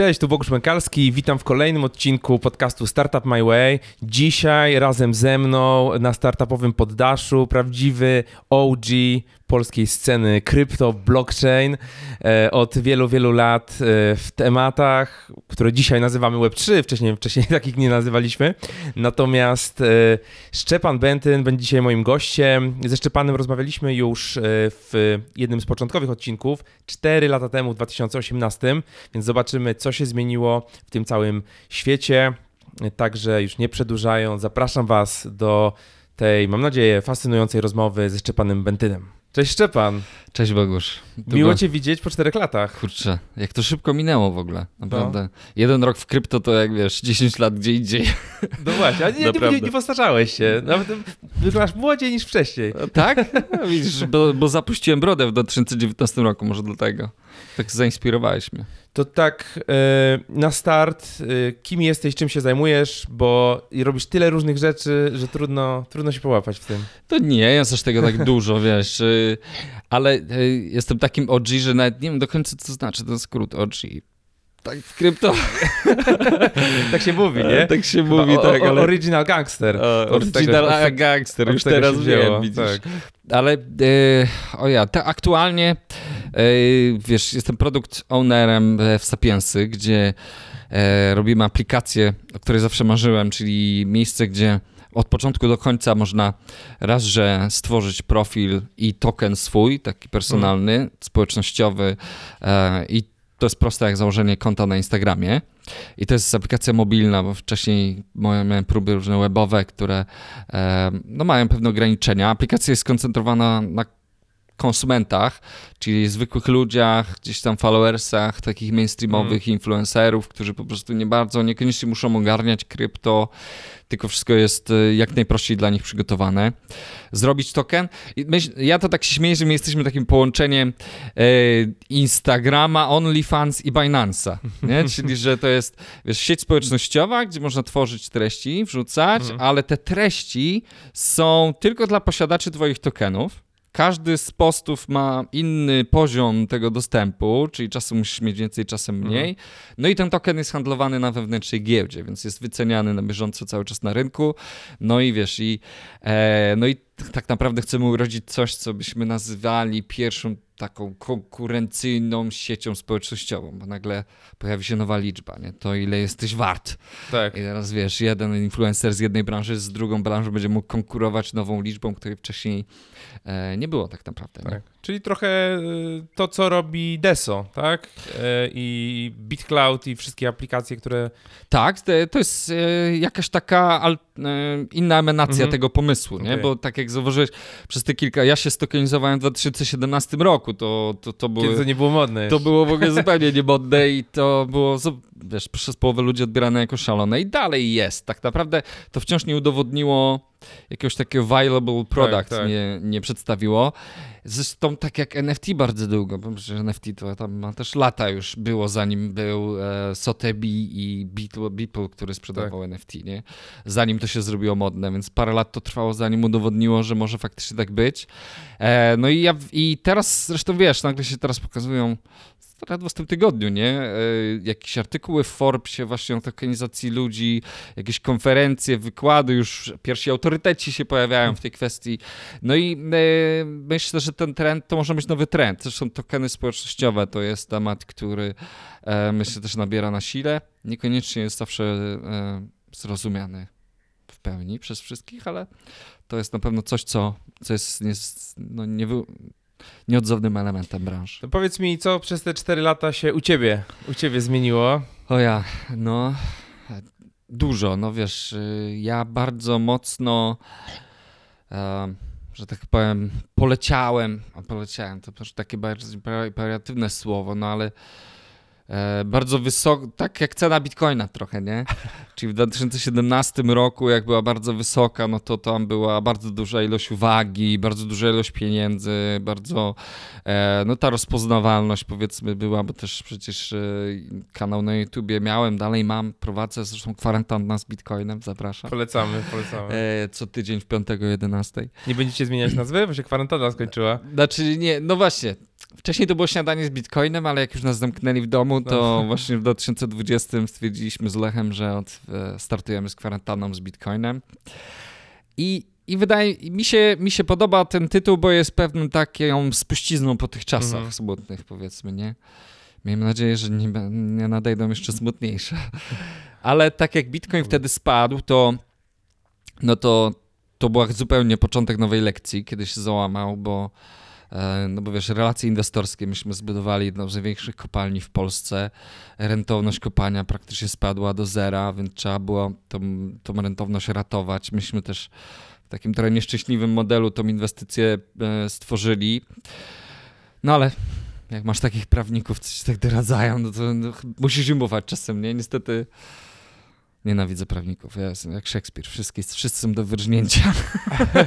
Cześć, tu Bogusz Mękalski. Witam w kolejnym odcinku podcastu Startup My Way. Dzisiaj razem ze mną na startupowym poddaszu prawdziwy OG polskiej sceny krypto, blockchain e, od wielu, wielu lat e, w tematach, które dzisiaj nazywamy Web3, wcześniej, wcześniej takich nie nazywaliśmy. Natomiast e, Szczepan Bentyn będzie dzisiaj moim gościem. Ze Szczepanem rozmawialiśmy już w jednym z początkowych odcinków, 4 lata temu, w 2018, więc zobaczymy, co się zmieniło w tym całym świecie. Także już nie przedłużając, zapraszam Was do tej, mam nadzieję, fascynującej rozmowy ze Szczepanem Bentynem. Cześć Szczepan. Cześć Bogusz. Długo... Miło Cię widzieć po czterech latach. Kurczę, jak to szybko minęło w ogóle, naprawdę. No. Jeden rok w krypto to jak wiesz, 10 lat gdzie indziej. No właśnie, ale nie, nie, nie, nie postarzałeś się. Nawet wyglądasz młodziej niż wcześniej. Tak? No, widzisz, bo, bo zapuściłem brodę w 2019 roku, może dlatego. Tak zainspirowałeś mnie. To tak e, na start, e, kim jesteś, czym się zajmujesz, bo robisz tyle różnych rzeczy, że trudno, trudno się połapać w tym. To nie jest aż tego tak dużo, wiesz, e, ale jestem takim OG, że nawet nie wiem do końca, co znaczy ten skrót OG. Tak w krypto. tak się mówi, nie? Tak się mówi, o, tak. Ale... Original gangster. O, original tego, gangster, już teraz wiem, widzisz. Tak. Ale o ja, te aktualnie wiesz, jestem produkt ownerem w Sapiensy, gdzie e, robimy aplikację, o której zawsze marzyłem, czyli miejsce, gdzie od początku do końca można raz, że stworzyć profil i token swój, taki personalny, mm. społecznościowy e, i to jest proste jak założenie konta na Instagramie. I to jest aplikacja mobilna, bo wcześniej miałem próby różne webowe, które e, no, mają pewne ograniczenia. Aplikacja jest skoncentrowana na konsumentach, czyli zwykłych ludziach, gdzieś tam followersach, takich mainstreamowych mm. influencerów, którzy po prostu nie bardzo, niekoniecznie muszą ogarniać krypto, tylko wszystko jest y, jak najprościej dla nich przygotowane. Zrobić token. Ja to tak się śmieję, że my jesteśmy takim połączeniem e, Instagrama, OnlyFans i Binance'a, nie? czyli że to jest wiesz, sieć społecznościowa, gdzie można tworzyć treści, wrzucać, mm. ale te treści są tylko dla posiadaczy twoich tokenów każdy z postów ma inny poziom tego dostępu, czyli czasem musisz mieć więcej, czasem mhm. mniej. No i ten token jest handlowany na wewnętrznej giełdzie, więc jest wyceniany na bieżąco cały czas na rynku. No i wiesz, i, e, no i tak naprawdę chcemy urodzić coś, co byśmy nazywali pierwszą taką konkurencyjną siecią społecznościową, bo nagle pojawi się nowa liczba, nie? To ile jesteś wart. Tak. I teraz wiesz, jeden influencer z jednej branży z drugą branżą będzie mógł konkurować nową liczbą, której wcześniej e, nie było tak naprawdę. Tak. Czyli trochę y, to, co robi Deso, tak? E, I BitCloud i wszystkie aplikacje, które... Tak, to jest e, jakaś taka e, inna emanacja mhm. tego pomysłu, nie? Okay. Bo tak jak zauważyłeś, przez te kilka... Ja się stokenizowałem w 2017 roku, to, to, to było... Kiedy to nie było modne To było w ogóle zupełnie niemodne i to było, wiesz, przez połowę ludzi odbierane jako szalone i dalej jest. Tak naprawdę to wciąż nie udowodniło jakiegoś takiego viable product, tak, tak. Nie, nie przedstawiło. Zresztą tak jak NFT bardzo długo, bo przecież NFT to tam ma też lata już było, zanim był e, Sotheby i Beeple, Beeple który sprzedawał tak. NFT, nie? Zanim to się zrobiło modne, więc parę lat to trwało, zanim udowodniło, że może faktycznie tak być. E, no i ja, i teraz zresztą wiesz, nagle się teraz pokazują ledwo w tym tygodniu, nie? E, jakieś artykuły w Forbesie właśnie o tokenizacji ludzi, jakieś konferencje, wykłady, już pierwsi autoryteci się pojawiają w tej kwestii. No i e, myślę, że ten trend to może być nowy trend. Zresztą tokeny społecznościowe to jest temat, który e, myślę też nabiera na sile. Niekoniecznie jest zawsze zrozumiany w pełni przez wszystkich, ale to jest na pewno coś, co, co jest nie, no, nie, nieodzownym elementem branży. To powiedz mi, co przez te 4 lata się u ciebie, u ciebie zmieniło? O ja, no dużo, no wiesz, y, ja bardzo mocno, że tak powiem, poleciałem, a poleciałem, to też takie bardziej imperatyywne słowo, no ale bardzo wysoko, tak jak cena bitcoina trochę, nie? Czyli w 2017 roku, jak była bardzo wysoka, no to tam była bardzo duża ilość uwagi, bardzo duża ilość pieniędzy, bardzo, e, no ta rozpoznawalność powiedzmy była, bo też przecież e, kanał na YouTubie miałem, dalej mam, prowadzę, zresztą kwarantanna z bitcoinem, zapraszam. Polecamy, polecamy. Co tydzień w 5 o 11. Nie będziecie zmieniać nazwy, bo się kwarantanna skończyła. Znaczy nie, no właśnie, Wcześniej to było śniadanie z Bitcoinem, ale jak już nas zamknęli w domu, to no. właśnie w 2020 stwierdziliśmy z Lechem, że od, e, startujemy z kwarantanną z Bitcoinem. I, i wydaje mi się, mi się podoba ten tytuł, bo jest pewnym taką spuścizną po tych czasach mhm. smutnych, powiedzmy, nie? Miejmy nadzieję, że nie, nie nadejdą jeszcze smutniejsze. Ale tak jak Bitcoin wtedy spadł, to no to to był zupełnie początek nowej lekcji, kiedy się załamał, bo no bo wiesz, relacje inwestorskie, myśmy zbudowali jedną z największych kopalni w Polsce. Rentowność kopania praktycznie spadła do zera, więc trzeba było tą, tą rentowność ratować. Myśmy też w takim trochę nieszczęśliwym modelu tą inwestycję e, stworzyli. No ale jak masz takich prawników, co ci tak doradzają, no to no, musisz im ufać czasem, nie? Niestety nienawidzę prawników. Ja jestem jak Szekspir, wszyscy, wszyscy są do wyrżnięcia.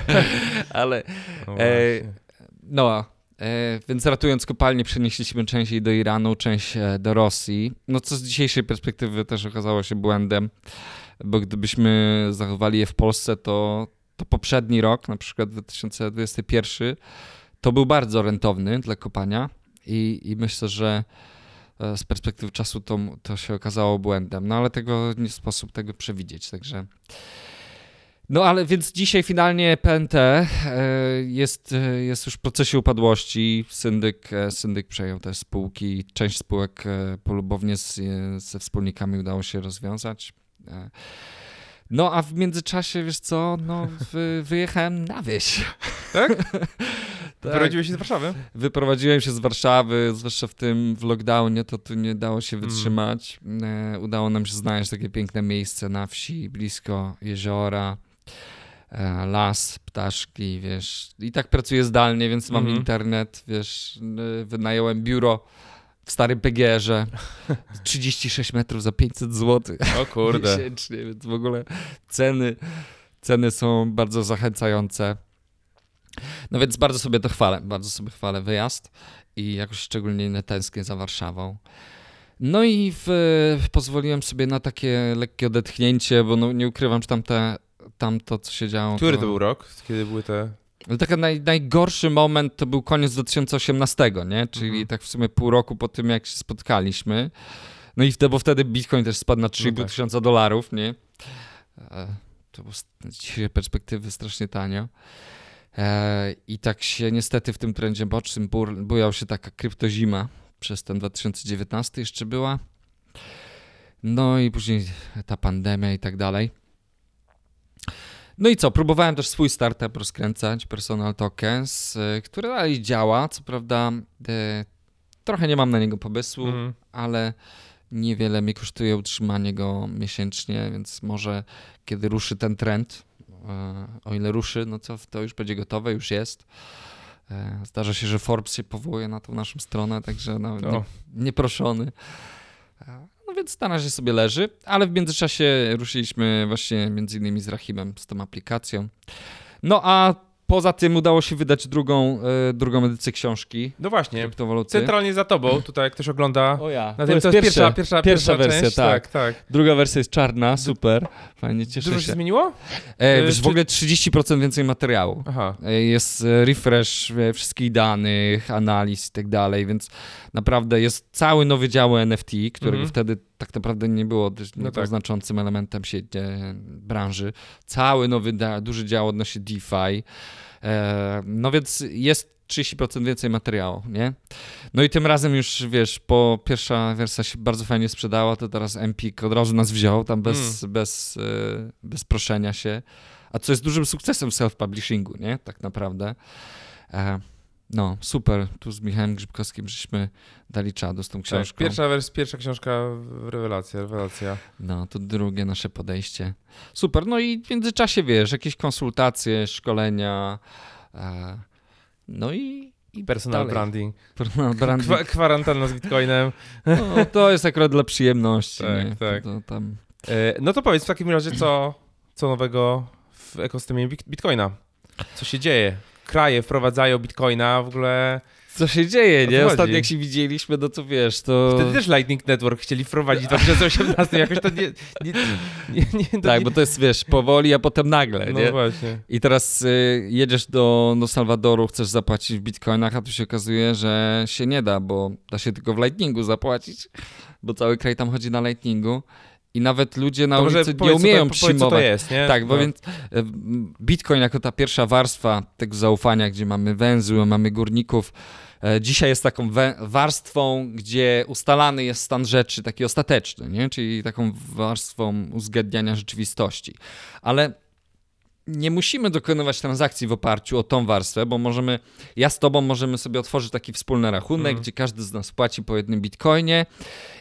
Ale no, e, no e, więc ratując kopalnię przenieśliśmy część jej do Iranu, część e, do Rosji. No co z dzisiejszej perspektywy też okazało się błędem, bo gdybyśmy zachowali je w Polsce, to, to poprzedni rok, na przykład 2021, to był bardzo rentowny dla kopania i, i myślę, że e, z perspektywy czasu to, to się okazało błędem. No ale tego nie sposób tego przewidzieć, także. No ale więc dzisiaj finalnie PNT e, jest, e, jest już w procesie upadłości. Syndyk, syndyk przejął te spółki. Część spółek polubownie z, ze wspólnikami udało się rozwiązać. No a w międzyczasie, wiesz co, no wy, wyjechałem na wieś. Tak? Tak. Wyprowadziłeś się z Warszawy? Wyprowadziłem się z Warszawy, zwłaszcza w tym w lockdownie, to tu nie dało się mm. wytrzymać. Mm. udało nam się znaleźć takie piękne miejsce na wsi, blisko jeziora, e, las, ptaszki, wiesz. I tak pracuję zdalnie, więc mam mm. internet, wiesz. Wynająłem biuro w starym PGR-ze 36 metrów za 500 zł. O kurde. Miesięcznie, więc w ogóle ceny, ceny są bardzo zachęcające. No więc bardzo sobie to chwalę, bardzo sobie chwalę wyjazd i jakoś szczególnie nie tęsknię za Warszawą. No i w, pozwoliłem sobie na takie lekkie odetchnięcie, bo no, nie ukrywam, że tamte, tamto, co się działo... Który to, to był rok? Kiedy były te... No taki naj, najgorszy moment to był koniec 2018, nie? Czyli mhm. tak w sumie pół roku po tym, jak się spotkaliśmy. No i wtedy, bo wtedy Bitcoin też spadł na 3,5 no tak. tysiąca dolarów, nie? E, to było z dzisiejszej perspektywy strasznie tanio. E, I tak się niestety w tym trendzie bocznym bujał się taka kryptozima przez ten 2019 jeszcze była. No i później ta pandemia i tak dalej. No i co, próbowałem też swój startup rozkręcać, Personal Tokens, e, który dalej działa, co prawda e, trochę nie mam na niego pomysłu, mm. ale niewiele mi kosztuje utrzymanie go miesięcznie, więc może kiedy ruszy ten trend, E, o ile ruszy, no co to już będzie gotowe, już jest. Zdarza się, że Forbes się powołuje na tą naszą stronę, także no, nie, nieproszony. E, no więc na razie sobie leży, ale w międzyczasie ruszyliśmy właśnie między innymi z Rahimem, z tą aplikacją. No a Poza tym udało się wydać drugą, e, drugą edycję książki. No właśnie. Centralnie za tobą, tutaj jak ktoś ogląda. O ja. Na tym, to, jest pierwsza, pierwsza, pierwsza, pierwsza wersja, część. Tak. tak. tak. Druga wersja jest czarna, super. Fajnie, cieszę Dużo się. się zmieniło? E, wiesz, Czy... w ogóle 30% więcej materiału. Aha. E, jest refresh e, wszystkich danych, analiz i tak dalej, więc naprawdę jest cały nowy dział NFT, którego mhm. wtedy tak naprawdę nie było no tak. znaczącym elementem sieci, branży. Cały nowy, duży dział odnośnie DeFi. E, no więc jest 30% więcej materiału, nie? No i tym razem już, wiesz, po pierwsza wersja się bardzo fajnie sprzedała, to teraz Empik od razu nas wziął tam bez, mm. bez, e, bez proszenia się, a co jest dużym sukcesem self-publishingu, nie? Tak naprawdę. No, super. Tu z Michałem Grzybkowskim żeśmy dali czadu z tą tak, książką. Tak, pierwsza, wers- pierwsza książka, rewelacja, rewelacja. No, to drugie nasze podejście. Super. No i w międzyczasie, wiesz, jakieś konsultacje, szkolenia, e, no i, i Personal dalej. branding. Personal branding. Kwa- kwarantanna z Bitcoinem. No, to jest akurat dla przyjemności. Tak, nie? tak. To, to tam... e, no to powiedz w takim razie, co, co nowego w ekosystemie Bitcoina? Co się dzieje? Kraje wprowadzają bitcoina, w ogóle co się dzieje, nie? Ostatnio jak się widzieliśmy, no to wiesz, to... Wtedy też Lightning Network chcieli wprowadzić w 2018, jakoś to nie... nie, nie, nie to tak, bo to jest, wiesz, powoli, a potem nagle, no nie? No właśnie. I teraz y, jedziesz do, do Salwadoru, chcesz zapłacić w bitcoinach, a tu się okazuje, że się nie da, bo da się tylko w Lightningu zapłacić, bo cały kraj tam chodzi na Lightningu. I nawet ludzie na to ulicy nie umieją to, przyjmować. Co to jest, nie? Tak, bo no. więc e, Bitcoin jako ta pierwsza warstwa tego zaufania, gdzie mamy węzły, mamy górników, e, dzisiaj jest taką warstwą, gdzie ustalany jest stan rzeczy taki ostateczny, nie? czyli taką warstwą uzgadniania rzeczywistości. Ale nie musimy dokonywać transakcji w oparciu o tą warstwę, bo możemy, ja z tobą możemy sobie otworzyć taki wspólny rachunek, mm. gdzie każdy z nas płaci po jednym bitcoinie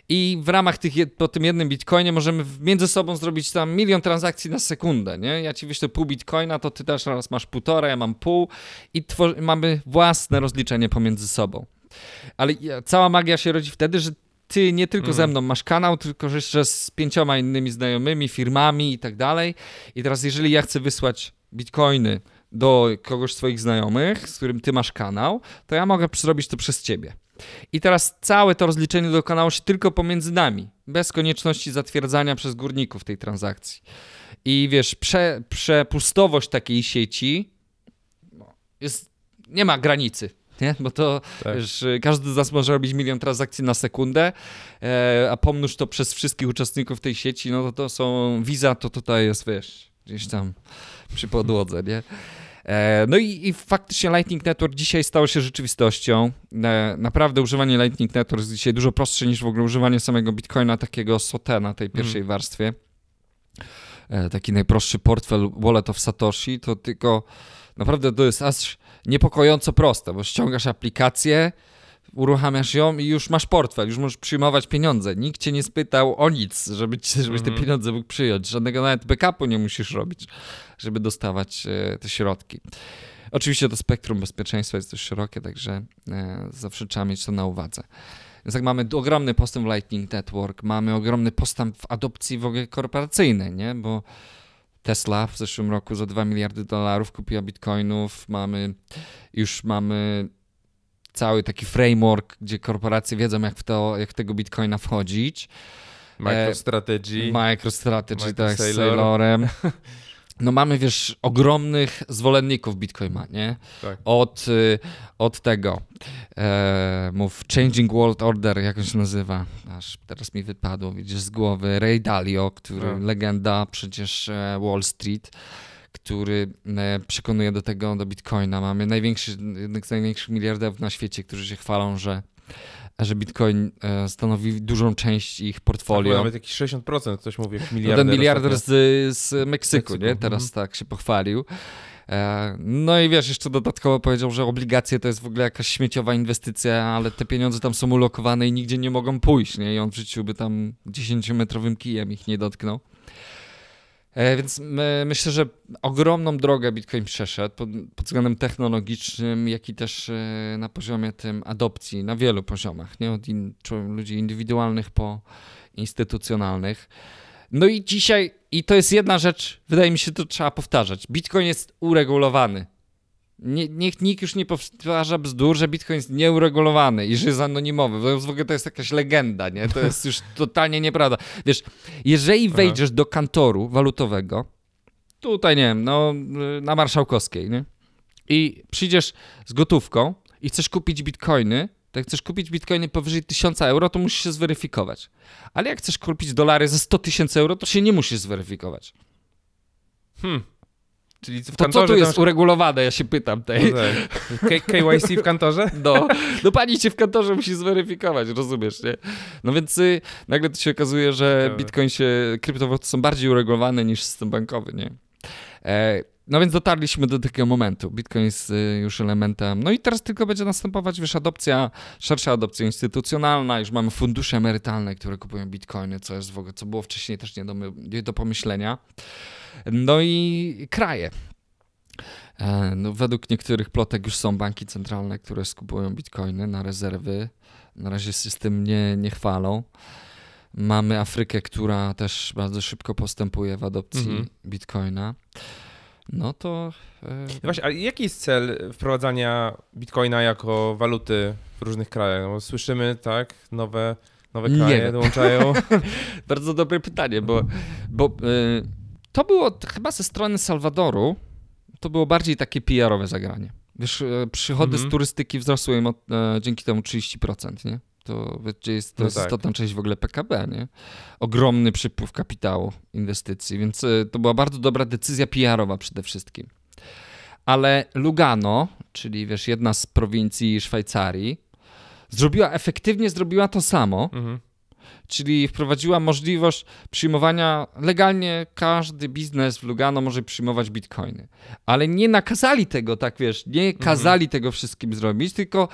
i w ramach tych, po tym jednym bitcoinie możemy między sobą zrobić tam milion transakcji na sekundę, nie? Ja ci wyślę pół bitcoina, to ty też raz masz półtora, ja mam pół i mamy własne rozliczenie pomiędzy sobą. Ale cała magia się rodzi wtedy, że ty nie tylko mm. ze mną masz kanał, tylko jeszcze z pięcioma innymi znajomymi, firmami i tak dalej. I teraz, jeżeli ja chcę wysłać bitcoiny do kogoś z swoich znajomych, z którym ty masz kanał, to ja mogę zrobić to przez ciebie. I teraz całe to rozliczenie dokonało się tylko pomiędzy nami, bez konieczności zatwierdzania przez górników tej transakcji. I wiesz, prze, przepustowość takiej sieci jest, nie ma granicy nie? Bo to tak. wiesz, każdy z nas może robić milion transakcji na sekundę, e, a pomnóż to przez wszystkich uczestników tej sieci, no to to są Visa, to tutaj jest, wiesz, gdzieś tam przy podłodze, nie? E, no i, i, faktycznie Lightning Network dzisiaj stało się rzeczywistością. E, naprawdę używanie Lightning Network jest dzisiaj dużo prostsze niż w ogóle używanie samego Bitcoina, takiego SOTE na tej pierwszej mm. warstwie. E, taki najprostszy portfel Wallet of Satoshi, to tylko naprawdę to jest aż niepokojąco proste, bo ściągasz aplikację, uruchamiasz ją i już masz portfel, już możesz przyjmować pieniądze. Nikt cię nie spytał o nic, żeby, żebyś mm te mhm. pieniądze mógł przyjąć. Żadnego nawet backupu nie musisz robić, żeby dostawać e, te środki. Oczywiście to spektrum bezpieczeństwa jest dość szerokie, także e, zawsze trzeba mieć to na uwadze. Więc tak mamy ogromny postęp w Lightning Network, mamy ogromny postęp w adopcji w ogóle korporacyjnej, nie? bo Tesla w zeszłym roku za 2 miliardy dolarów kupiła bitcoinów. Mamy, już mamy cały taki framework, gdzie korporacje wiedzą, jak w, to, jak w tego bitcoina wchodzić. MicroStrategy. E, MicroStrategy, tak, z Sailorem. no mamy, wiesz, ogromnych zwolenników Bitcoina, nie? Tak. Od, y, od tego, e, mów, Changing World Order, jak on się nazywa? Aż teraz mi wypadło, widzisz, z głowy. Ray Dalio, który, tak. legenda przecież e, Wall Street, który e, przekonuje do tego, do Bitcoina. Mamy największy, jednych z największych miliarderów na świecie, którzy się chwalą, że że Bitcoin e, stanowi dużą część ich portfolio. Tak, nawet jakieś 60%, ktoś mówi, jak miliarder. Ten miliarder z, z Meksyku, Meksyku, nie? Teraz mhm. tak się pochwalił. E, no i wiesz, jeszcze dodatkowo powiedział, że obligacje to jest w ogóle jakaś śmieciowa inwestycja, ale te pieniądze tam są ulokowane i nigdzie nie mogą pójść, nie? I on w życiu by tam 10-metrowym kijem ich nie dotknął. E, więc my, myślę, że ogromną drogę Bitcoin przeszedł pod, pod, względem technologicznym, jak i też e, na poziomie tym adopcji na wielu poziomach, nie? od in, ludzi indywidualnych po instytucjonalnych. No i dzisiaj, i to jest jedna rzecz, wydaje mi się, to trzeba powtarzać. Bitcoin jest uregulowany. Nie, niech nikt już nie powtarza bzdur, że Bitcoin jest nieuregulowany i że jest anonimowy. W ogóle to jest jakaś legenda, nie? To jest już totalnie nieprawda. Wiesz, jeżeli wejdziesz do kantoru walutowego, tutaj nie wiem, no na Marszałkowskiej, nie? I przyjdziesz z gotówką i chcesz kupić bitcoiny, to jak chcesz kupić bitcoiny powyżej 1000 euro, to musisz się zweryfikować. Ale jak chcesz kupić dolary za 100 tysięcy euro, to się nie musisz zweryfikować. Hmm. Czyli w to co tu jest tam... uregulowane, ja się pytam tej. No tak. KYC w kantorze? No, no pani cię w kantorze musi zweryfikować, rozumiesz, nie? No więc y, nagle to się okazuje, że bitcoin się, kryptowaluty są bardziej uregulowane niż system bankowy, nie? E, no więc dotarliśmy do takiego momentu. Bitcoin jest y, już elementem. No i teraz tylko będzie następować, wiesz, adopcja, szersza adopcja instytucjonalna. Już mamy fundusze emerytalne, które kupują bitcoiny, co jest w ogóle, co było wcześniej też nie do, nie do pomyślenia. No i kraje. E, no, według niektórych plotek już są banki centralne, które skupują bitcoiny na rezerwy. Na razie system nie, nie chwalą. Mamy Afrykę, która też bardzo szybko postępuje w adopcji mhm. bitcoina. No to... E... Właśnie, ale jaki jest cel wprowadzania bitcoina jako waluty w różnych krajach? No, słyszymy, tak, nowe, nowe kraje Nie dołączają. Bardzo dobre pytanie, bo, bo y, to było chyba ze strony Salwadoru, to było bardziej takie PR-owe zagranie. Wiesz, e, przychody z mhm. turystyki wzrosły im od, e, dzięki temu 30%, nie? To, jest, to no jest tak. istotna część w ogóle PKB, nie? Ogromny przypływ kapitału, inwestycji, więc e, to była bardzo dobra decyzja PR-owa przede wszystkim. Ale Lugano, czyli wiesz, jedna z prowincji Szwajcarii, zrobiła, efektywnie zrobiła to samo, mhm czyli wprowadziła możliwość przyjmowania, legalnie każdy biznes w Lugano może przyjmować bitcoiny, ale nie nakazali tego, tak wiesz, nie kazali mhm. tego wszystkim zrobić, tylko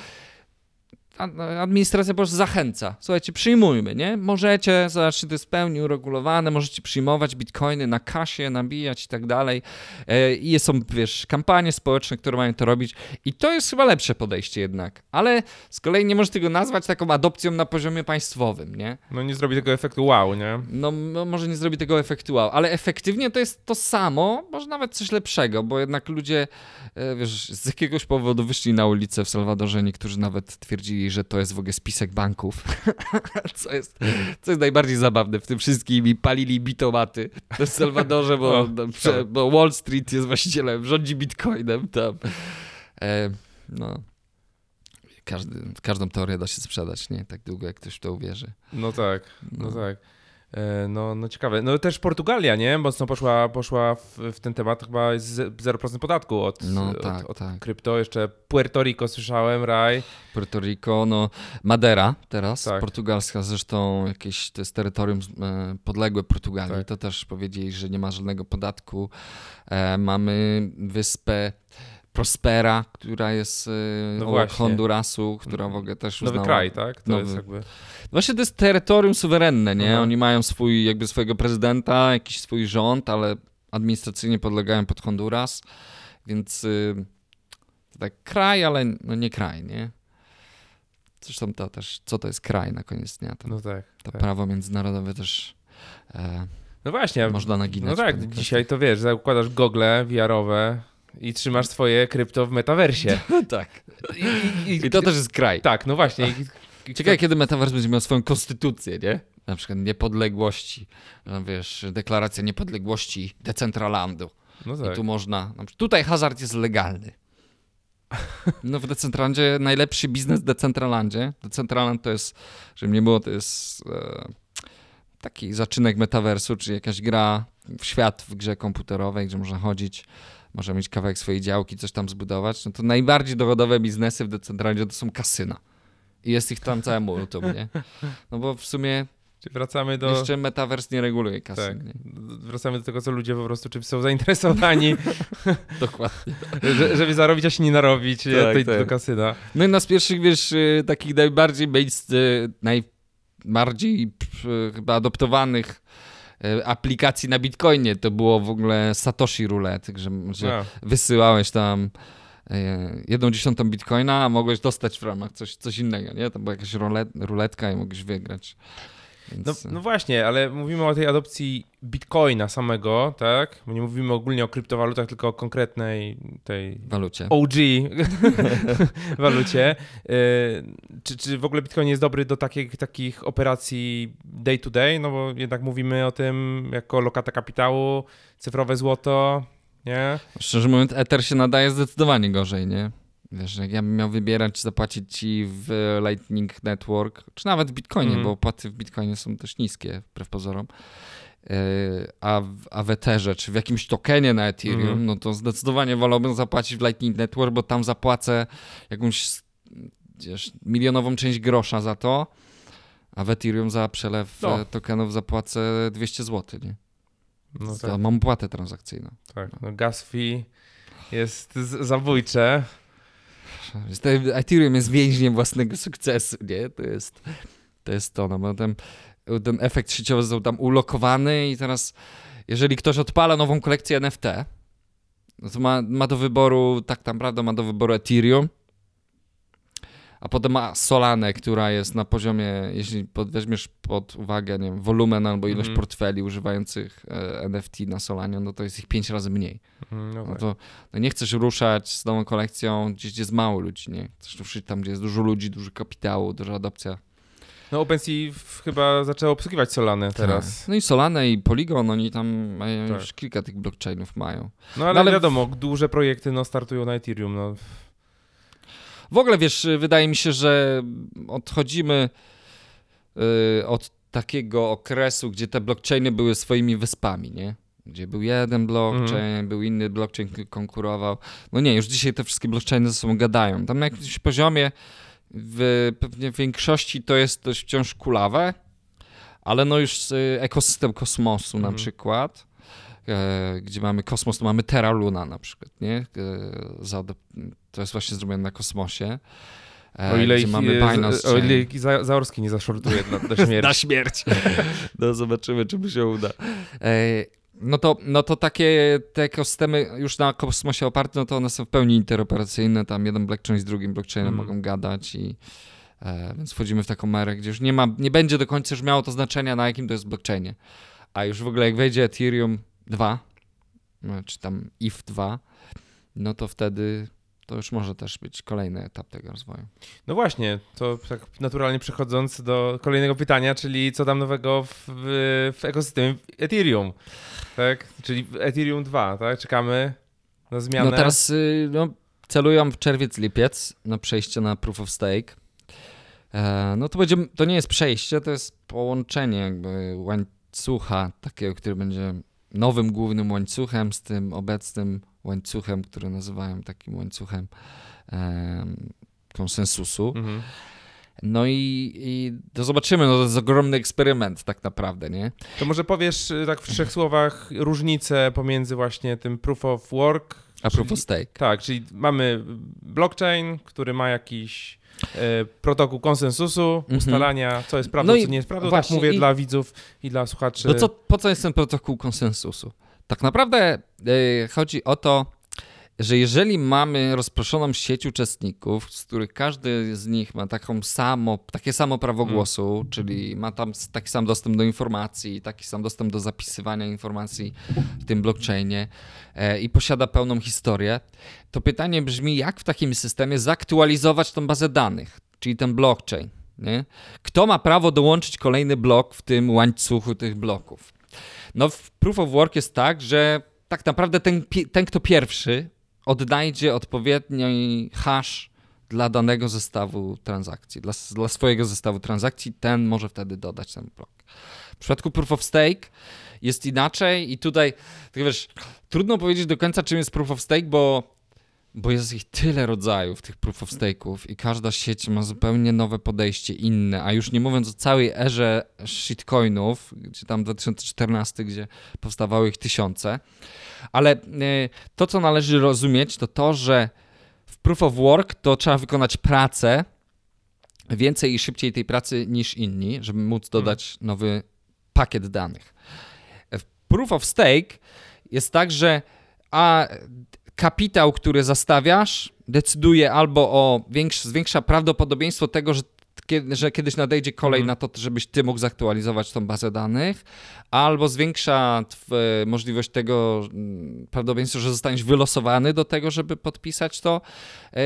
administracja po prostu zachęca. Słuchajcie, przyjmujmy, nie? Możecie, zobaczcie, to jest pełni uregulowane, możecie przyjmować bitcoiny na kasie, nabijać i tak dalej. E, I są, wiesz, kampanie społeczne, które mają to robić. I to jest chyba lepsze podejście jednak. Ale z kolei nie możesz tego nazwać taką adopcją na poziomie państwowym, nie? No nie zrobi tego efektu wow, nie? No, no może nie zrobi tego efektu wow, ale efektywnie to jest to samo, może nawet coś lepszego, bo jednak ludzie, e, wiesz, z jakiegoś powodu wyszli na ulicę w Salwadorze, niektórzy nawet twierdzili, że to jest w ogóle spisek banków, co jest, co jest najbardziej zabawne w tym wszystkim i palili bitomaty w Salwadorze, bo, o, bo Wall Street jest właścicielem, rządzi bitcoinem tam. E, no. Każdy, każdą teorię da się sprzedać, nie? Tak długo, jak ktoś w to uwierzy. No tak, no, no tak. E, no, no ciekawe. No też Portugalia, nie? Mocno poszła, poszła w, w ten temat chyba jest 0% podatku od, no, tak, od, od tak. krypto. Jeszcze Puerto Rico słyszałem, raj. Puerto Rico, no Madera teraz, tak. portugalska zresztą jakieś, to jest terytorium e, podległe Portugalii. Tak. To też powiedzieli, że nie ma żadnego podatku. E, mamy wyspę Prospera, która jest no obok Hondurasu, która w ogóle też uznała... Nowy kraj, tak? To Nowy... jest jakby... Właśnie to jest terytorium suwerenne, nie? Aha. Oni mają swój, jakby swojego prezydenta, jakiś swój rząd, ale administracyjnie podlegają pod Honduras, więc y, tak kraj, ale no nie kraj, nie? Zresztą to też, co to jest kraj na koniec dnia? To, no tak. To tak. prawo międzynarodowe też e, no właśnie. można naginać. No tak, dzisiaj to wiesz, zakładasz gogle wiarowe i trzymasz swoje krypto w metaversie. tak. I, i, I, to też jest kraj. Tak, no właśnie. Ciekawe, kiedy Metaverse będzie miał swoją konstytucję, nie? Na przykład niepodległości, no wiesz, deklaracja niepodległości Decentralandu. No tak. I tu można, tutaj hazard jest legalny. No w Decentralandzie najlepszy biznes w Decentralandzie. Decentraland to jest, żeby nie było, to jest e, taki zaczynek metaversu, czyli jakaś gra w świat w grze komputerowej, gdzie można chodzić, można mieć kawałek swojej działki, coś tam zbudować. No to najbardziej dochodowe biznesy w Decentralandzie to są kasyna. I jest ich tam całe multum, nie? No bo w sumie wracamy do... Jeszcze Metaverse nie reguluje kasy. Tak. Nie? Wracamy do tego, co ludzie po prostu czym są zainteresowani. Dokładnie. Że, żeby zarobić, a się nie narobić tak, tej, tak. do kasyna. No jedna z pierwszych, wiesz, y, takich najbardziej y, najbardziej chyba adoptowanych y, aplikacji na Bitcoinie to było w ogóle Satoshi Roulette, że, że wysyłałeś tam E, jedną dziesiątą bitcoina, a mogłeś dostać w ramach coś, coś innego, nie? To była jakaś rulet, ruletka i mogłeś wygrać. Więc... No, no, właśnie, ale mówimy o tej adopcji bitcoina samego, tak? Nie mówimy ogólnie o kryptowalutach, tylko o konkretnej tej... Walucie. OG walucie. E, czy, czy w ogóle bitcoin jest dobry do takich, takich operacji day to day? No bo jednak mówimy o tym jako lokata kapitału, cyfrowe złoto, nie? Szczerze mówiąc, Ether się nadaje zdecydowanie gorzej, nie? Wiesz, jak ja bym miał wybierać, czy zapłacić ci w Lightning Network, czy nawet w Bitcoinie, mm. bo opłaty w Bitcoinie są też niskie, wbrew pozorom, e, a w, a w Etherze, czy w jakimś tokenie na Ethereum, mm. no to zdecydowanie wolałbym zapłacić w Lightning Network, bo tam zapłacę jakąś wiesz, milionową część grosza za to, a w Ethereum za przelew no. tokenów zapłacę 200 zł, nie? No tak. Mam płatę transakcyjną. Tak, no gas fee jest zabójcze. Ethereum jest więźniem własnego sukcesu, nie? To jest to, jest to no bo ten, ten efekt sieciowy został tam ulokowany i teraz jeżeli ktoś odpala nową kolekcję NFT, no to ma, ma do wyboru, tak naprawdę ma do wyboru Ethereum a potem ma Solanę, która jest na poziomie, jeśli weźmiesz pod uwagę, nie wiem, wolumen albo ilość mm. portfeli używających e, NFT na Solanie, no to jest ich pięć razy mniej. Mm, no, no to no nie chcesz ruszać z nową kolekcją gdzieś, gdzie jest mało ludzi, nie? Chcesz ruszyć tam, gdzie jest dużo ludzi, duży kapitału, duża adopcja. No OpenSea chyba zaczęło obsługiwać Solanę teraz. Tak. No i Solanę i Polygon, oni tam mają tak. już kilka tych blockchainów mają. No ale, no, ale wiadomo, duże projekty no, startują na Ethereum, no. W ogóle wiesz, wydaje mi się, że odchodzimy yy, od takiego okresu, gdzie te blockchainy były swoimi wyspami, nie? Gdzie był jeden blockchain, mm. był inny blockchain, który konkurował. No nie, już dzisiaj te wszystkie blockchainy ze sobą gadają. Tam na jakimś poziomie w pewnie większości to jest dość wciąż kulawe, ale no już ekosystem kosmosu mm. na mhm. przykład, gdzie mamy kosmos, to mamy Terra Luna na przykład, nie? E, to jest właśnie zrobione na kosmosie. E, o ile, ich, mamy Binance o ile Zaorski nie zaszortuje na, na śmierć. na śmierć. No zobaczymy, czy by się uda. E, no to, no to takie te ekosystemy już na kosmosie oparte, no to one są w pełni interoperacyjne. Tam jeden blockchain z drugim blockchainem mm. mogą gadać i e, więc wchodzimy w taką erę, gdzie już nie ma, nie będzie do końca już miało to znaczenia, na jakim to jest blockchainie. A już w ogóle jak wejdzie Ethereum 2, no, czy tam ETH 2, no to wtedy to już może też być kolejny etap tego rozwoju. No właśnie, to tak naturalnie przechodząc do kolejnego pytania, czyli co tam nowego w, w ekosystemie Ethereum, tak? Czyli Ethereum 2, tak? Czekamy na zmianę. No teraz y, no, celują w czerwiec, lipiec na przejście na Proof of Stake. E, no to będzie, to nie jest przejście, to jest połączenie jakby łańcucha takiego, który będzie nowym głównym łańcuchem z tym obecnym łańcuchem, który nazywają takim łańcuchem e, konsensusu. Mhm. No i, i to zobaczymy, no to jest ogromny eksperyment tak naprawdę, nie? To może powiesz y, tak w trzech słowach różnicę pomiędzy właśnie tym proof of work a czyli, proof of stake. Tak, czyli mamy blockchain, który ma jakiś protokół konsensusu, mhm. ustalania, co jest prawdą, no co nie jest prawdą. Tak właśnie, tak mówię i... dla widzów i dla słuchaczy. No co, po co jest ten protokół konsensusu? Tak naprawdę yy, chodzi o to, że jeżeli mamy rozproszoną sieć uczestników, z których każdy z nich ma taką samo, takie samo prawo mm. głosu, mm. czyli ma tam taki sam dostęp do informacji, taki sam dostęp do zapisywania informacji w tym blockchainie e, i posiada pełną historię, to pytanie brzmi, jak w takim systemie zaktualizować tą bazę danych, czyli ten blockchain. Nie? Kto ma prawo dołączyć kolejny blok w tym łańcuchu tych bloków? No w Proof of Work jest tak, że tak naprawdę ten, ten kto pierwszy odnajdzie odpowiedni hash dla danego zestawu transakcji, dla, dla swojego zestawu transakcji, ten może wtedy dodać ten blok. W przypadku Proof of Stake jest inaczej i tutaj, tak wiesz, trudno powiedzieć do końca, czym jest Proof of Stake, bo bo jest ich tyle rodzajów tych proof of stake'ów i każda sieć ma zupełnie nowe podejście, inne, a już nie mówiąc o całej erze shitcoinów, gdzie tam 2014, gdzie powstawały ich tysiące, ale e, to, co należy rozumieć, to to, że w proof of work to trzeba wykonać pracę, więcej i szybciej tej pracy niż inni, żeby móc hmm. dodać nowy pakiet danych. W proof of stake jest tak, że a kapitał, który zastawiasz, decyduje albo o większe, zwiększa prawdopodobieństwo tego, że, że kiedyś nadejdzie kolej mhm. na to, żebyś ty mógł zaktualizować tą bazę danych, albo zwiększa możliwość tego mm, prawdopodobieństwo, że zostaniesz wylosowany do tego, żeby podpisać to. Yy,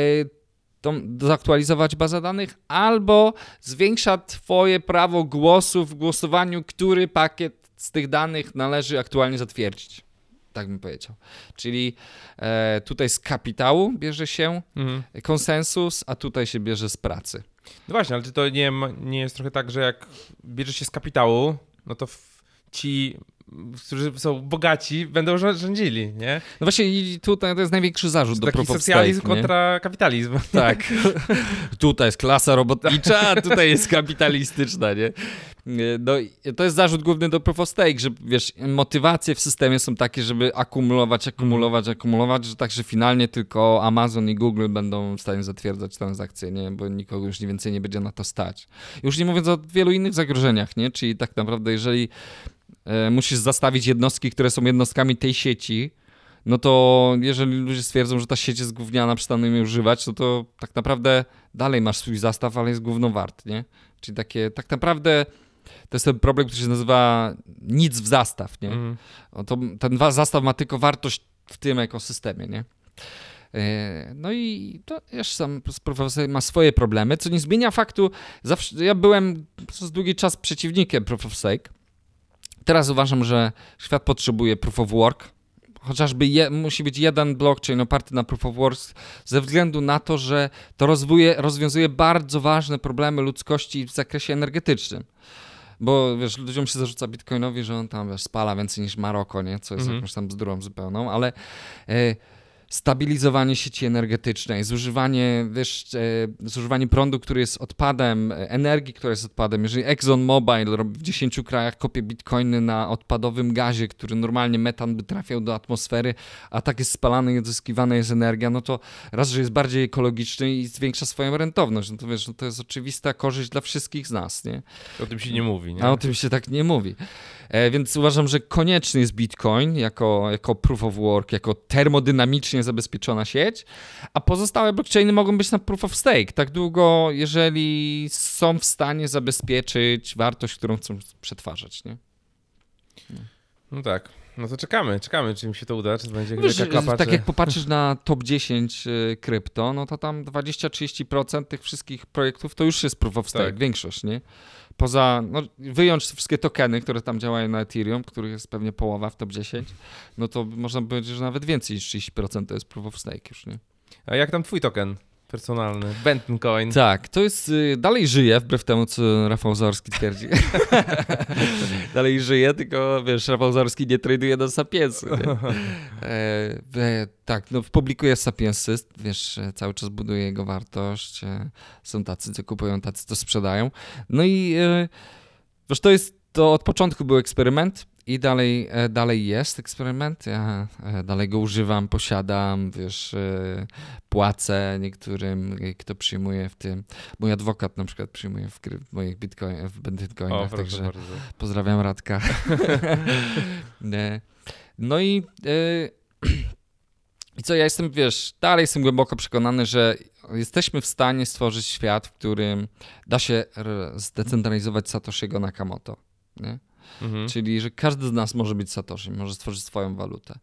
tą, zaktualizować bazę danych, albo zwiększa Twoje prawo głosu w głosowaniu, który pakiet z tych danych należy aktualnie zatwierdzić tak bym powiedział. Czyli e, tutaj z kapitału bierze się mhm. konsensus, a tutaj się bierze z pracy. No właśnie, ale czy to nie, nie jest trochę tak, że jak bierze się z kapitału, no to ci którzy są bogaci, będą rządzili, nie? No właśnie i tutaj to jest największy zarzut do Taki socjalizm stake, kontra kapitalizm. Tak. tutaj jest klasa robotnicza, a tutaj jest kapitalistyczna, nie? No to jest zarzut główny do Proof of Stake, że wiesz, motywacje w systemie są takie, żeby akumulować, akumulować, akumulować, że także finalnie tylko Amazon i Google będą w stanie zatwierdzać transakcje, nie? Bo nikogo już nie więcej nie będzie na to stać. Już nie mówiąc o wielu innych zagrożeniach, nie? Czyli tak naprawdę jeżeli E, musisz zastawić jednostki, które są jednostkami tej sieci, no to jeżeli ludzie stwierdzą, że ta sieć jest gówniana, przestaną jej używać, no to tak naprawdę dalej masz swój zastaw, ale jest gówno wart, nie? Czyli takie, tak naprawdę to jest ten problem, który się nazywa nic w zastaw, nie? Mm. to, ten zastaw ma tylko wartość w tym ekosystemie, nie? E, no i to jeszcze sam profesor ma swoje problemy, co nie zmienia faktu, zawsze, ja byłem przez długi czas przeciwnikiem Proof of Stake. Teraz uważam, że świat potrzebuje Proof of Work, chociażby je, musi być jeden blockchain oparty na Proof of Work, ze względu na to, że to rozwuje, rozwiązuje bardzo ważne problemy ludzkości w zakresie energetycznym. Bo wiesz, ludziom się zarzuca Bitcoinowi, że on tam wiesz, spala więcej niż Maroko, nie? co jest mm -hmm. jakąś tam bzdurą zupełną, ale. Yy, stabilizowanie sieci energetycznej, zużywanie, wiesz, e, zużywanie prądu, który jest odpadem, energii, która jest odpadem. Jeżeli ExxonMobil w 10 krajach kopie bitcoiny na odpadowym gazie, który normalnie metan by trafiał do atmosfery, a tak jest spalany i odzyskiwana jest energia, no to raz, że jest bardziej ekologiczny i zwiększa swoją rentowność, no to wiesz, no to jest oczywista korzyść dla wszystkich z nas, nie? O tym się nie mówi, nie? A o tym się tak nie mówi. E, więc uważam, że konieczny jest Bitcoin jako, jako proof of work, jako termodynamicznie zabezpieczona sieć, a pozostałe blockchainy mogą być na proof of stake, tak długo, jeżeli są w stanie zabezpieczyć wartość, którą chcą przetwarzać. Nie? No. no tak. No to czekamy, czekamy, czy mi się to uda, czy to będzie Wiesz, klapa, Tak czy... jak popatrzysz na top 10 y, krypto, no to tam 20-30% tych wszystkich projektów to już jest proof of stake, tak. większość, nie? Poza, no, wyjąć wszystkie tokeny, które tam działają na Ethereum, których jest pewnie połowa w top 10, no to można powiedzieć, że nawet więcej niż 30% to jest proof of stake już, nie? A jak tam twój token? Personalny, Benton Coin. Tak, to jest, y, dalej żyje, wbrew temu, co Rafał Zorski twierdzi. dalej żyje, tylko wiesz, Rafał Zorski nie traduje na Sapiensy. E, tak, no publikuje Sapiensy, wiesz, e, cały czas buduje jego wartość. E, są tacy, co kupują, tacy, co sprzedają. No i e, wiesz, to jest, to od początku był eksperyment, i dalej, e, dalej jest eksperyment. Ja e, dalej go używam, posiadam, wiesz, e, płacę niektórym, kto przyjmuje w tym. Mój adwokat na przykład przyjmuje w, w moich bitcoin, w bitcoinach, także bardzo. pozdrawiam Radka. no i, i co, ja jestem, wiesz, dalej jestem głęboko przekonany, że jesteśmy w stanie stworzyć świat, w którym da się zdecentralizować Satoshiego Nakamoto. Nie? Mhm. Czyli, że każdy z nas może być Satoshi, może stworzyć swoją walutę.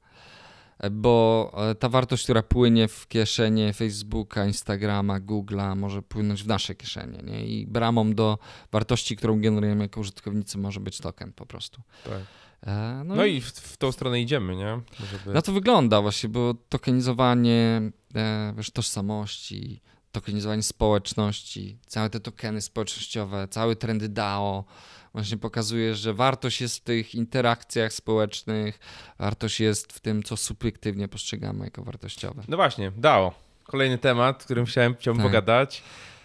Bo e, ta wartość, która płynie w kieszenie Facebooka, Instagrama, Google'a, może płynąć w nasze kieszenie. Nie? I bramą do wartości, którą generujemy jako użytkownicy, może być token po prostu. Tak. E, no, no, i w, w, tą stronę idziemy, nie? Żeby... Na to wygląda właśnie, bo tokenizowanie e, wiesz, tożsamości, tokenizowanie społeczności, całe te tokeny społecznościowe, cały trendy DAO, właśnie pokazuje, że wartość jest w tych interakcjach społecznych, wartość jest w tym, co subiektywnie postrzegamy jako wartościowe. No właśnie, DAO. Kolejny temat, którym chciałem, chciałbym tak. pogadać.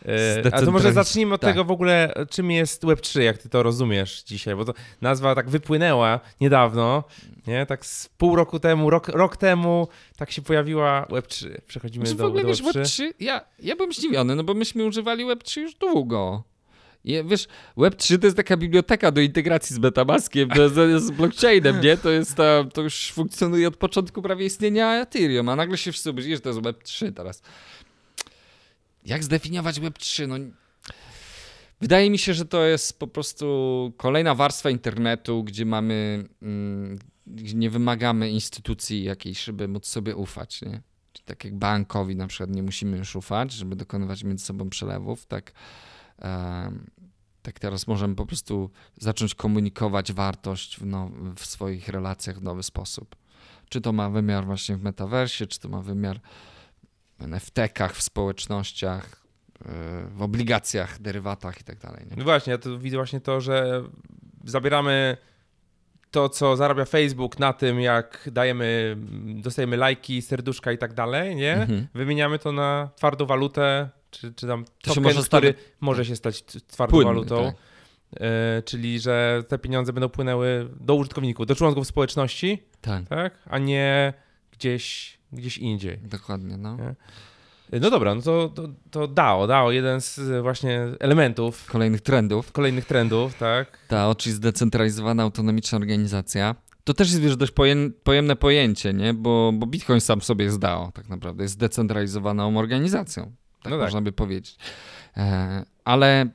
E, a to może zacznijmy od tak. tego w ogóle, czym jest Web3, jak ty to rozumiesz dzisiaj, bo to nazwa tak wypłynęła niedawno, nie? Tak z pół roku temu, rok, rok temu tak się pojawiła Web3. Przechodzimy znaczy, do, w ogóle, do Web3. Wiesz, Web3 ja, ja byłem zdziwiony, no bo myśmy używali Web3 już długo. Wiesz, Web3 to jest taka biblioteka do integracji z Metamaskiem, z, z blockchainem, nie? To jest ta, to już funkcjonuje od początku prawie istnienia Ethereum, a nagle się wszyscy obudzili, że to jest Web3 teraz. Jak zdefiniować Web3? No, wydaje mi się, że to jest po prostu kolejna warstwa internetu, gdzie mamy, mm, gdzie nie wymagamy instytucji jakiejś, żeby móc sobie ufać, nie? Czyli tak jak bankowi na przykład nie musimy już ufać, żeby dokonywać między sobą przelewów, tak tak teraz możemy po prostu zacząć komunikować wartość w, now, w swoich relacjach w nowy sposób. Czy to ma wymiar właśnie w metaversie, czy to ma wymiar w NFT-kach, w społecznościach, e, w obligacjach, derywatach i tak dalej. No właśnie, ja tu widzę właśnie to, że zabieramy to, co zarabia Facebook na tym, jak dajemy, dostajemy lajki, serduszka i tak dalej, nie? Mhm. Wymieniamy to na twardą walutę, czy, czy tam to token, może który stać... może się stać twardą Płynny, walutą. Tak. E, czyli, że te pieniądze będą płynęły do użytkowników, do członków społeczności, tak. tak? a nie gdzieś, gdzieś indziej. Dokładnie, no. Nie? No dobra, no to, to, to DAO, DAO, jeden z właśnie elementów. Kolejnych trendów. Kolejnych trendów, tak. DAO, czyli zdecentralizowana autonomiczna organizacja, to też jest wiesz, dość pojemne pojęcie, nie? Bo, bo Bitcoin sam sobie DAO tak naprawdę, jest zdecentralizowaną organizacją, tak no tak. można by powiedzieć. E, ale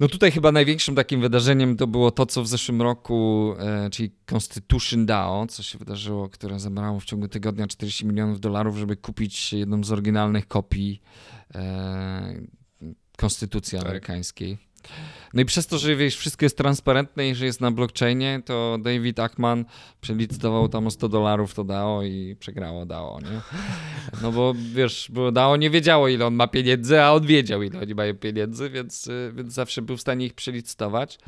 no tutaj chyba największym takim wydarzeniem to było to, co w zeszłym roku, e, czyli Constitution DAO, co się wydarzyło, które zebrało w ciągu tygodnia 40 milionów dolarów, żeby kupić jedną z oryginalnych kopii e, Konstytucji tak. amerykańskiej. No i przez to, że wiesz, wszystko jest transparentne i że jest na blockchainie, to David Ackman przelicytował tam o 100 dolarów to dało i przegrało dało, nie? No bo wiesz, bo dało nie wiedziało ile on ma pieniędzy, a on wiedział ile oni mają pieniędzy, więc, więc zawsze był w stanie ich przelicytować.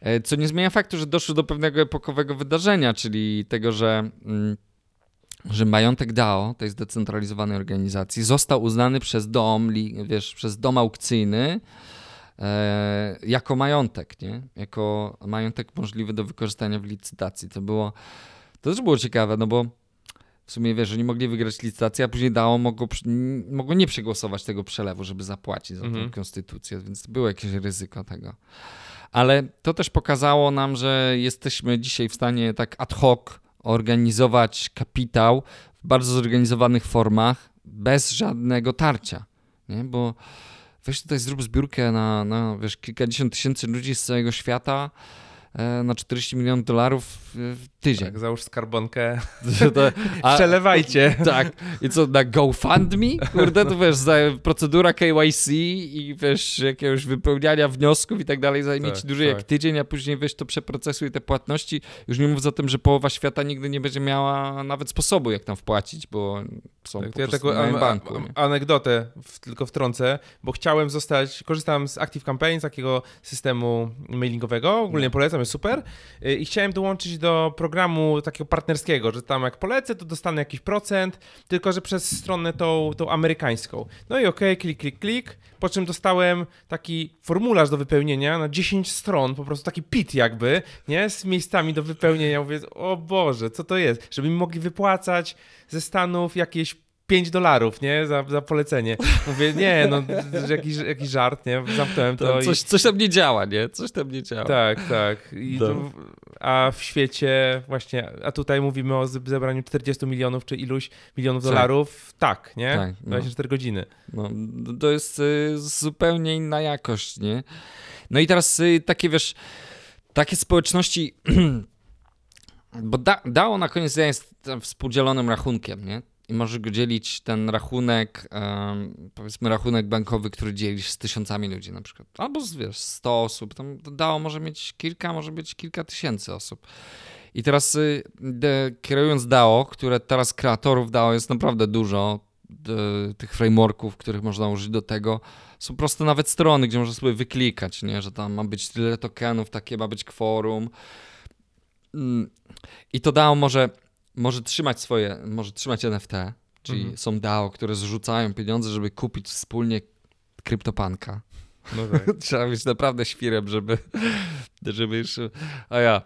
E, co nie zmienia faktu, że doszło do pewnego epokowego wydarzenia, czyli tego, że... Mm, że majątek DAO, tej zdecentralizowanej organizacji, został uznany przez dom, wiesz, przez dom aukcyjny e, jako majątek, nie? Jako majątek możliwy do wykorzystania w licytacji. To było, to też było ciekawe, no bo w sumie wiesz, że nie mogli wygrać licytacji, a później DAO mogło, mogło nie przegłosować tego przelewu, żeby zapłacić za mhm. tę konstytucję, więc było jakieś ryzyko tego. Ale to też pokazało nam, że jesteśmy dzisiaj w stanie tak ad hoc organizować kapitał w bardzo zorganizowanych formach, bez żadnego tarcia. Nie? Bo weź tutaj zrób zbiórkę na, na wiesz, kilkadziesiąt tysięcy ludzi z całego świata, na 40 milionów dolarów w tydzień. Tak, załóż skarbonkę, to, a, przelewajcie. Tak, i co, na GoFundMe? Kurde, to wiesz, za procedura KYC i wiesz, jakiegoś wypełniania wniosków i tak dalej zajmie tak, ci dłużej tak. jak tydzień, a później weź to przeprocesuj te płatności. Już nie mów o tym, że połowa świata nigdy nie będzie miała nawet sposobu, jak tam wpłacić, bo są tak, po ja taką an banku. anegdotę w, tylko wtrącę, bo chciałem zostać, korzystam z Active Campaign, takiego systemu mailingowego, ogólnie no. polecam, super y, i chciałem dołączyć do programu takiego partnerskiego, że tam jak polecę, to dostanę jakiś procent, tylko że przez stronę tą, tą amerykańską. No i okej, okay, klik, klik, klik, po czym dostałem taki formularz do wypełnienia na 10 stron, po prostu taki pit jakby, nie, z miejscami do wypełnienia. Mówię, o Boże, co to jest? Żeby mi mogli wypłacać ze Stanów jakieś 5 dolarów, nie? Za, za polecenie. Mówię, nie, no jakiś, jakiś żart, nie? Zamknąłem to. to coś, i... coś tam nie działa, nie? Coś tam nie działa. Tak, tak. I no. to, a w świecie właśnie, a tutaj mówimy o zebraniu 40 milionów czy iluś milionów tak. dolarów. Tak, nie? Tak, no. 24 godziny. No, to jest y, zupełnie inna jakość, nie? No i teraz y, takie, wiesz, takie społeczności... Bo da, DAO na koniec dnia jest współdzielonym rachunkiem, nie? I możesz go dzielić ten rachunek, um, powiedzmy rachunek bankowy, który dzielisz z tysiącami ludzi na przykład. Albo z, wiesz, 100 osób. Tam DAO może mieć kilka, może być kilka tysięcy osób. I teraz y, de, kierując DAO, które teraz kreatorów DAO jest naprawdę dużo, de, tych frameworków, których można użyć do tego, są proste nawet strony, gdzie można sobie wyklikać, nie? że tam ma być tyle tokenów, takie ma być kworum. Mm. I to DAO może może trzymać swoje, może trzymać NFT, czyli mhm. są DAO, które zrzucają pieniądze, żeby kupić wspólnie kryptopanka. No tak. Trzeba być naprawdę świrem, żeby, żeby już... A ja...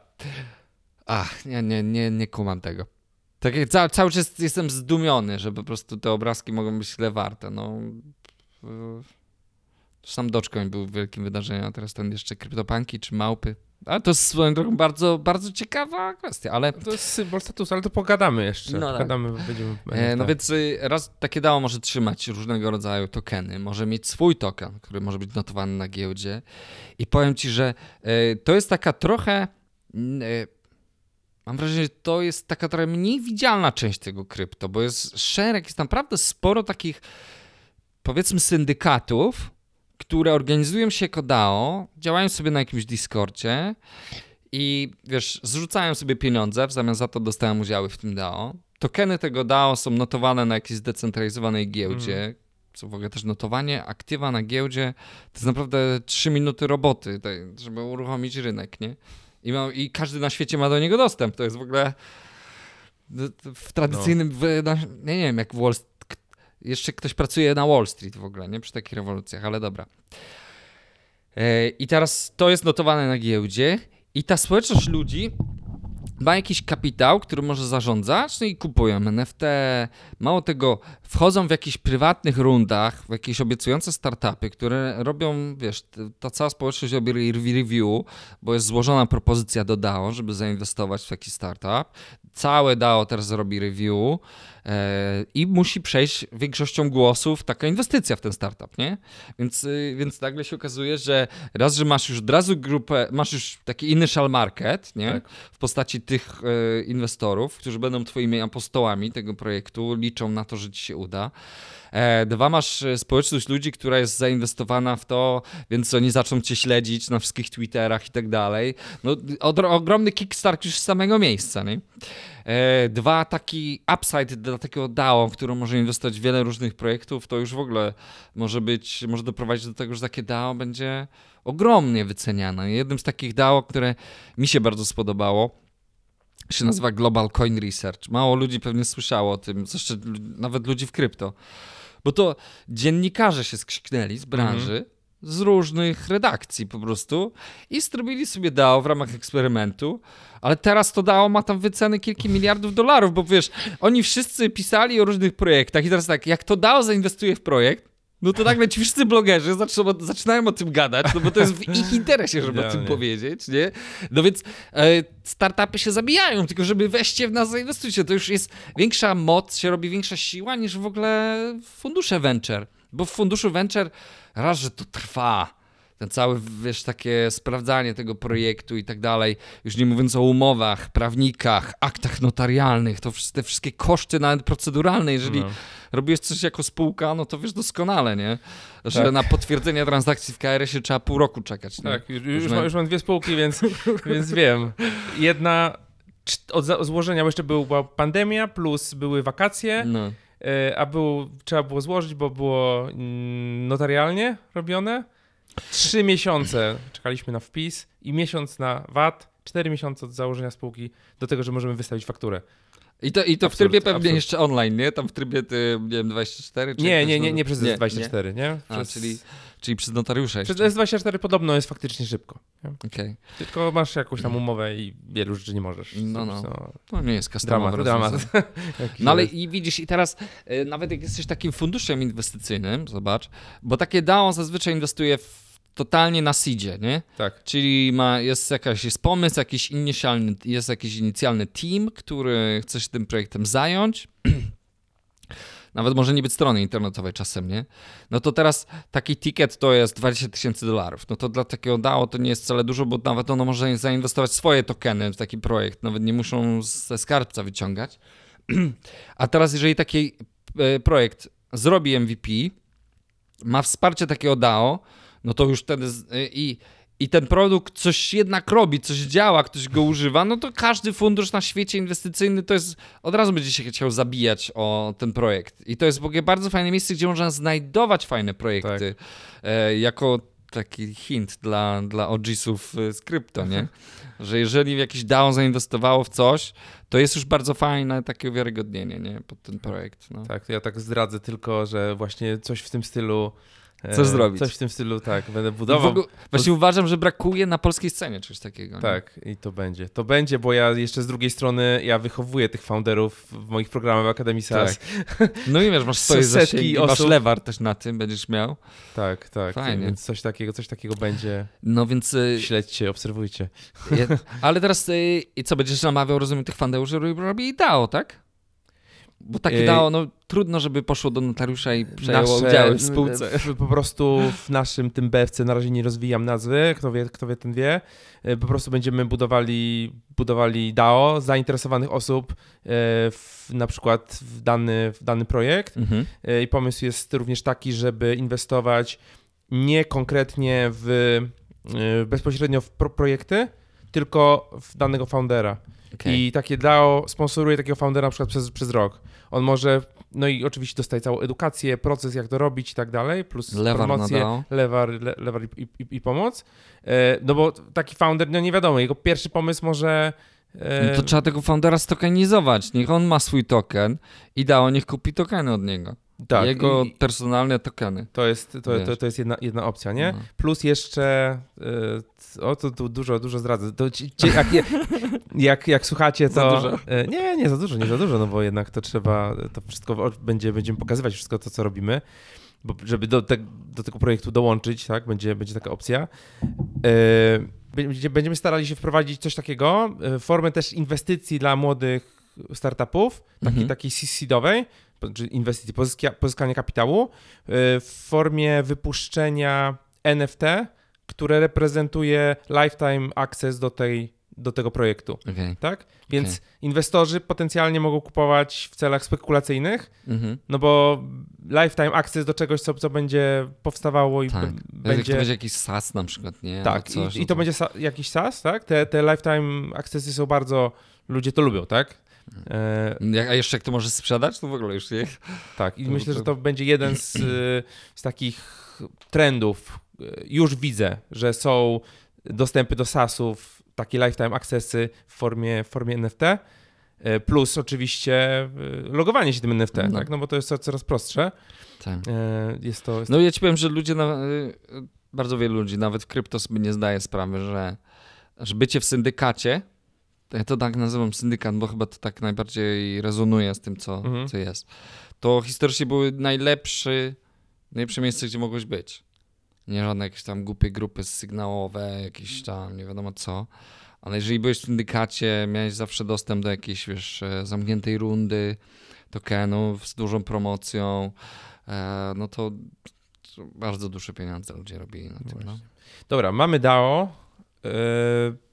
Ach, nie, nie, nie, nie kumam tego. Tak jak cały, cały czas jestem zdumiony, że po prostu te obrazki mogą być tyle warte. No, sam Dogecoin był wielkim wydarzeniem, a teraz ten jeszcze kryptopanki czy małpy. A to jest swoją drogą bardzo, bardzo ciekawa kwestia, ale... To jest symbol statusu, ale to pogadamy jeszcze. No, tak. pogadamy, tak. będziemy... E, no więc y, raz takie DAO może trzymać różnego rodzaju tokeny, może mieć swój token, który może być notowany na giełdzie i powiem ci, że y, to jest taka trochę... Y, mam wrażenie, że to jest taka trochę mniej widzialna część tego krypto, bo jest szereg, jest naprawdę sporo takich powiedzmy syndykatów, które organizują się jako DAO, działają sobie na jakimś Discordzie i wiesz, zrzucają sobie pieniądze, w zamian za to dostają udziały w tym DAO. Tokeny tego DAO są notowane na jakiejś zdecentralizowanej giełdzie. Mm. Co w ogóle też notowanie aktywa na giełdzie to jest naprawdę 3 minuty roboty, żeby uruchomić rynek, nie? I, ma, I każdy na świecie ma do niego dostęp. To jest w ogóle w tradycyjnym, no. w, nie, nie wiem, jak w Wall jeszcze ktoś pracuje na Wall Street w ogóle, nie? Przy takich rewolucjach, ale dobra. E, I teraz to jest notowane na giełdzie i ta społeczność ludzi ma jakiś kapitał, który może zarządzać, no i kupują NFT. Mało tego, wchodzą w jakichś prywatnych rundach, w jakieś obiecujące startupy, które robią, wiesz, ta cała społeczność robi review, bo jest złożona propozycja do DAO, żeby zainwestować w taki startup. Całe DAO teraz robi review e, i musi przejść większością głosów taka inwestycja w ten startup, nie? Więc, y, więc nagle się okazuje, że raz, że masz już od razu grupę, masz już taki initial market, nie? Tak. W postaci tych e, inwestorów, którzy będą twoimi apostołami tego projektu, liczą na to, że ci się uda. E, dwa, masz e, społeczność ludzi, która jest zainwestowana w to, więc oni zaczną cię śledzić na wszystkich Twitterach i tak dalej. No, ogromny kickstart już z samego miejsca, nie? Dwa, taki upside dla takiego DAO, którą może inwestować w wiele różnych projektów, to już w ogóle może być, może doprowadzić do tego, że takie DAO będzie ogromnie wyceniane. Jednym z takich DAO, które mi się bardzo spodobało, się nazywa Global Coin Research. Mało ludzi pewnie słyszało o tym, zresztą nawet ludzi w krypto. Bo to dziennikarze się skrzyknęli z branży, -hmm. z różnych redakcji po prostu i zrobili sobie DAO w ramach eksperymentu, ale teraz to DAO ma tam wyceny kilka miliardów dolarów, bo wiesz, oni wszyscy pisali o różnych projektach i teraz tak, jak to DAO zainwestuje w projekt, no to nagle ci wszyscy blogerzy zaczną, zaczynają o tym gadać, no bo to jest w ich interesie, żeby o tym powiedzieć, nie? No więc e, startupy się zabijają, tylko żeby weźcie w nas, zainwestujcie. To już jest większa moc, się robi większa siła niż w ogóle fundusze venture. Bo w funduszu venture raz, że to trwa, ten cały, wiesz, takie sprawdzanie tego projektu i tak dalej, już nie mówiąc o umowach, prawnikach, aktach notarialnych, to te wszystkie koszty nawet proceduralne, jeżeli no. robisz coś jako spółka, no to wiesz doskonale, nie? Że tak. na potwierdzenie transakcji w KRS-ie trzeba pół roku czekać. Nie? Tak, już, już, mam, już mam dwie spółki, więc, więc wiem. Jedna od złożenia, bo jeszcze była pandemia, plus były wakacje, no. E, a było, trzeba było złożyć, bo było mm, notarialnie robione. Trzy miesiące czekaliśmy na wpis i miesiąc na VAT, cztery miesiące od założenia spółki do tego, że możemy wystawić fakturę. I to, i to w trybie pewnie absurd. jeszcze online, nie? Tam w trybie, ty, nie wiem, 24? Czy nie, nie, nie, nie przez nie, 24, nie? nie? Przez... A, czyli, czyli przez notariusza jeszcze. Przez S24 podobno jest faktycznie szybko. Okay. Tylko masz jakąś tam umowę i wielu rzeczy nie możesz. No, no. To, to nie jest customowe dramat, dramat. No ale i widzisz, i teraz y, nawet jak jesteś takim funduszem inwestycyjnym, zobacz, bo takie DAO zazwyczaj inwestuje w totalnie na seedzie, nie? Tak. Czyli ma, jest jakaś, jest pomysł, jakiś inicjalny, jest jakiś inicjalny team, który chce się tym projektem zająć. Nawet może nie być strony internetowej czasem, nie? No to teraz taki ticket to jest 20 tysięcy dolarów. No to dla takiego DAO to nie jest wcale dużo, bo nawet ono może zainwestować swoje tokeny w taki projekt. Nawet nie muszą ze skarbca wyciągać. A teraz, jeżeli taki e, projekt zrobi MVP, ma wsparcie takiego DAO, no to już wtedy i, i ten produkt coś jednak robi, coś działa, ktoś go używa, no to każdy fundusz na świecie inwestycyjny to jest, od razu będzie się chciał zabijać o ten projekt. I to jest w ogóle bardzo fajne miejsce, gdzie można znajdować fajne projekty. Tak. E, jako taki hint dla, dla OGsów z krypto, nie? Że jeżeli jakiś DAO zainwestowało w coś, to jest już bardzo fajne takie uwiarygodnienie, nie? Pod ten projekt. No. Tak, ja tak zdradzę tylko, że właśnie coś w tym stylu Coś e, zrobić. Coś w tym stylu, tak, będę budował. Ogóle, właśnie to... uważam, że brakuje na polskiej scenie czegoś takiego. Tak, nie? i to będzie. To będzie, bo ja jeszcze z drugiej strony, ja wychowuję tych founderów w moich programach w Akademii SAS. Tak. No i wiesz, masz swoje setki osób. masz lewar też na tym, będziesz miał. Tak, tak. Fajnie. Więc coś takiego, coś takiego będzie. No więc... Y, Śledźcie, obserwujcie. Ale teraz y, i co, będziesz namawiał, rozumiem, tych founderów, że robi DAO, tak? Bo takie yy, dało, no trudno, żeby poszło do notariusza i przejęło nasze, udziały w spółce. Po prostu w naszym tym BFC na razie nie rozwijam nazwy, kto wie, kto wie ten wie. Yy, po prostu będziemy budowali, budowali DAO zainteresowanych osób yy, w, na przykład w dany, w dany projekt. Mhm. I pomysł jest również taki, żeby inwestować nie konkretnie w bezpośrednio w pro projekty, tylko w danego foundera. Okay. I takie DAO sponsoruje takiego foundera na przykład przez, przez rok. On może, no i oczywiście dostaje całą edukację, proces, jak to robić i tak dalej, plus lewar promocję, lewar, le, lewar i, i, i, pomoc. E, no bo taki founder, no nie wiadomo, jego pierwszy pomysł może... E... No to trzeba tego foundera stokenizować. Niech on ma swój token i DAO niech kupi tokeny od niego. Tak, Jego i, personalne tokeny. To jest, to, to, to, jest jedna, jedna opcja, nie? No. Plus jeszcze, y, o to tu dużo, dużo zdradzę. To ci, ci, jak, jak, jak, słuchacie, to... Y, nie, nie za dużo, nie za dużo, no bo jednak to trzeba, to wszystko będzie, będziemy pokazywać wszystko to, co robimy, bo żeby do, te, do tego projektu dołączyć, tak, będzie, będzie taka opcja. Y, będziemy starali się wprowadzić coś takiego, formę też inwestycji dla młodych startupów, takiej, mhm. takiej seedowej, czy inwestycji, pozyska, pozyskania kapitału y, w formie wypuszczenia NFT, które reprezentuje lifetime access do, tej, do tego projektu. Okay. Tak? Więc okay. inwestorzy potencjalnie mogą kupować w celach spekulacyjnych, mm-hmm. no bo lifetime access do czegoś, co, co będzie powstawało i tak. b- będzie... To będzie jakiś SaaS na przykład, nie? Tak, coś, i, i, to, to będzie sa- jakiś SaaS, tak? Te, te lifetime accessy są bardzo... Ludzie to lubią, tak? E, a jeszcze jak to możesz sprzedać, to w ogóle już nie. Tak, i to myślę, to... że to będzie jeden z, z takich trendów. Już widzę, że są dostępy do SaaSów, takie lifetime accessy w formie, w formie NFT. E, plus oczywiście e, logowanie się tym NFT, no. tak? no bo to jest coraz prostsze. Tak. Jest to, jest... No ja ci powiem, że ludzie, na, bardzo wielu ludzi, nawet w krypto sobie nie zdaje sprawy, że, że bycie w syndykacie ja to tak nazywam syndykat, bo chyba to tak najbardziej rezonuje z tym, co, mhm. co jest. To historycznie były najlepszy, najlepsze miejsce, gdzie mogłeś być. Nie żadne jakieś tam głupie grupy sygnałowe, jakieś tam nie wiadomo co. Ale jeżeli byłeś w syndykacie, miałeś zawsze dostęp do jakiejś, wiesz, e, zamkniętej rundy tokenów z dużą promocją, e, no to bardzo duże pieniądze ludzie robili na tym. No. Dobra, mamy DAO. Yy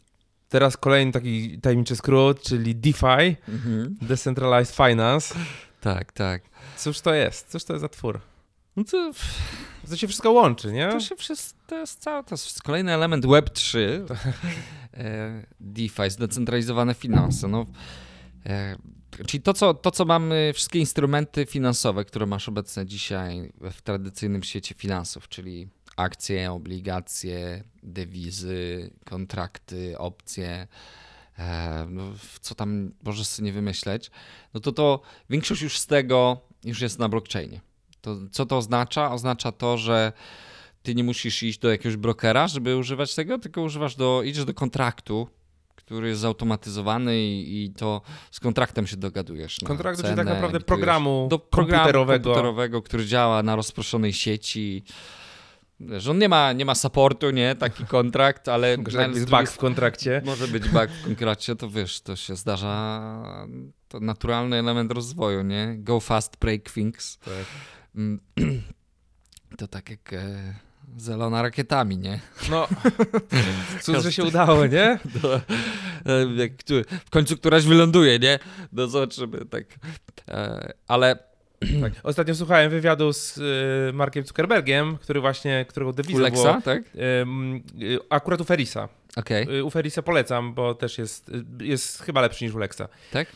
Teraz kolejny taki tajemniczy skrót, czyli DeFi, mhm. Decentralized Finance. Tak, tak. Cóż to jest? Cóż to jest za twór? No to, to się wszystko łączy, nie? To się wszystko, to jest cały, to jest kolejny element Web3, e, DeFi, zdecentralizowane finanse. No, e, czyli to co, to, co mamy, wszystkie instrumenty finansowe, które masz obecne dzisiaj w tradycyjnym świecie finansów, czyli akcje, obligacje, dewizy, kontrakty, opcje, e, no, co tam możesz sobie nie wymyśleć, no to to większość już z tego już jest na blockchainie. To, co to oznacza? Oznacza to, że ty nie musisz iść do jakiegoś brokera, żeby używać tego, tylko używasz do, idziesz do kontraktu, który jest zautomatyzowany i, i to z kontraktem się dogadujesz. Kontrakt, czyli tak naprawdę programu do programu komputerowego. komputerowego, który działa na rozproszonej sieci że on nie ma, nie ma supportu, nie, taki kontrakt, ale... Może jest bug w kontrakcie. Może być bug w kontrakcie, to wiesz, to się zdarza, to naturalny element rozwoju, nie? Go fast, break things. Tak. Mm, to tak jak e, zelona rakietami, nie? No, cóż, że się udało, nie? No, e, w końcu któraś wyląduje, nie? No zobaczymy, tak. E, ale tak. Ostatnio słuchałem wywiadu z y, Markiem Zuckerbergiem, który właśnie, którego dewizą Lexa, było... tak? Y, y, akurat u Ferisa. Okay. U Ferisa polecam, bo też jest, jest chyba lepszy niż u Lexa. Tak?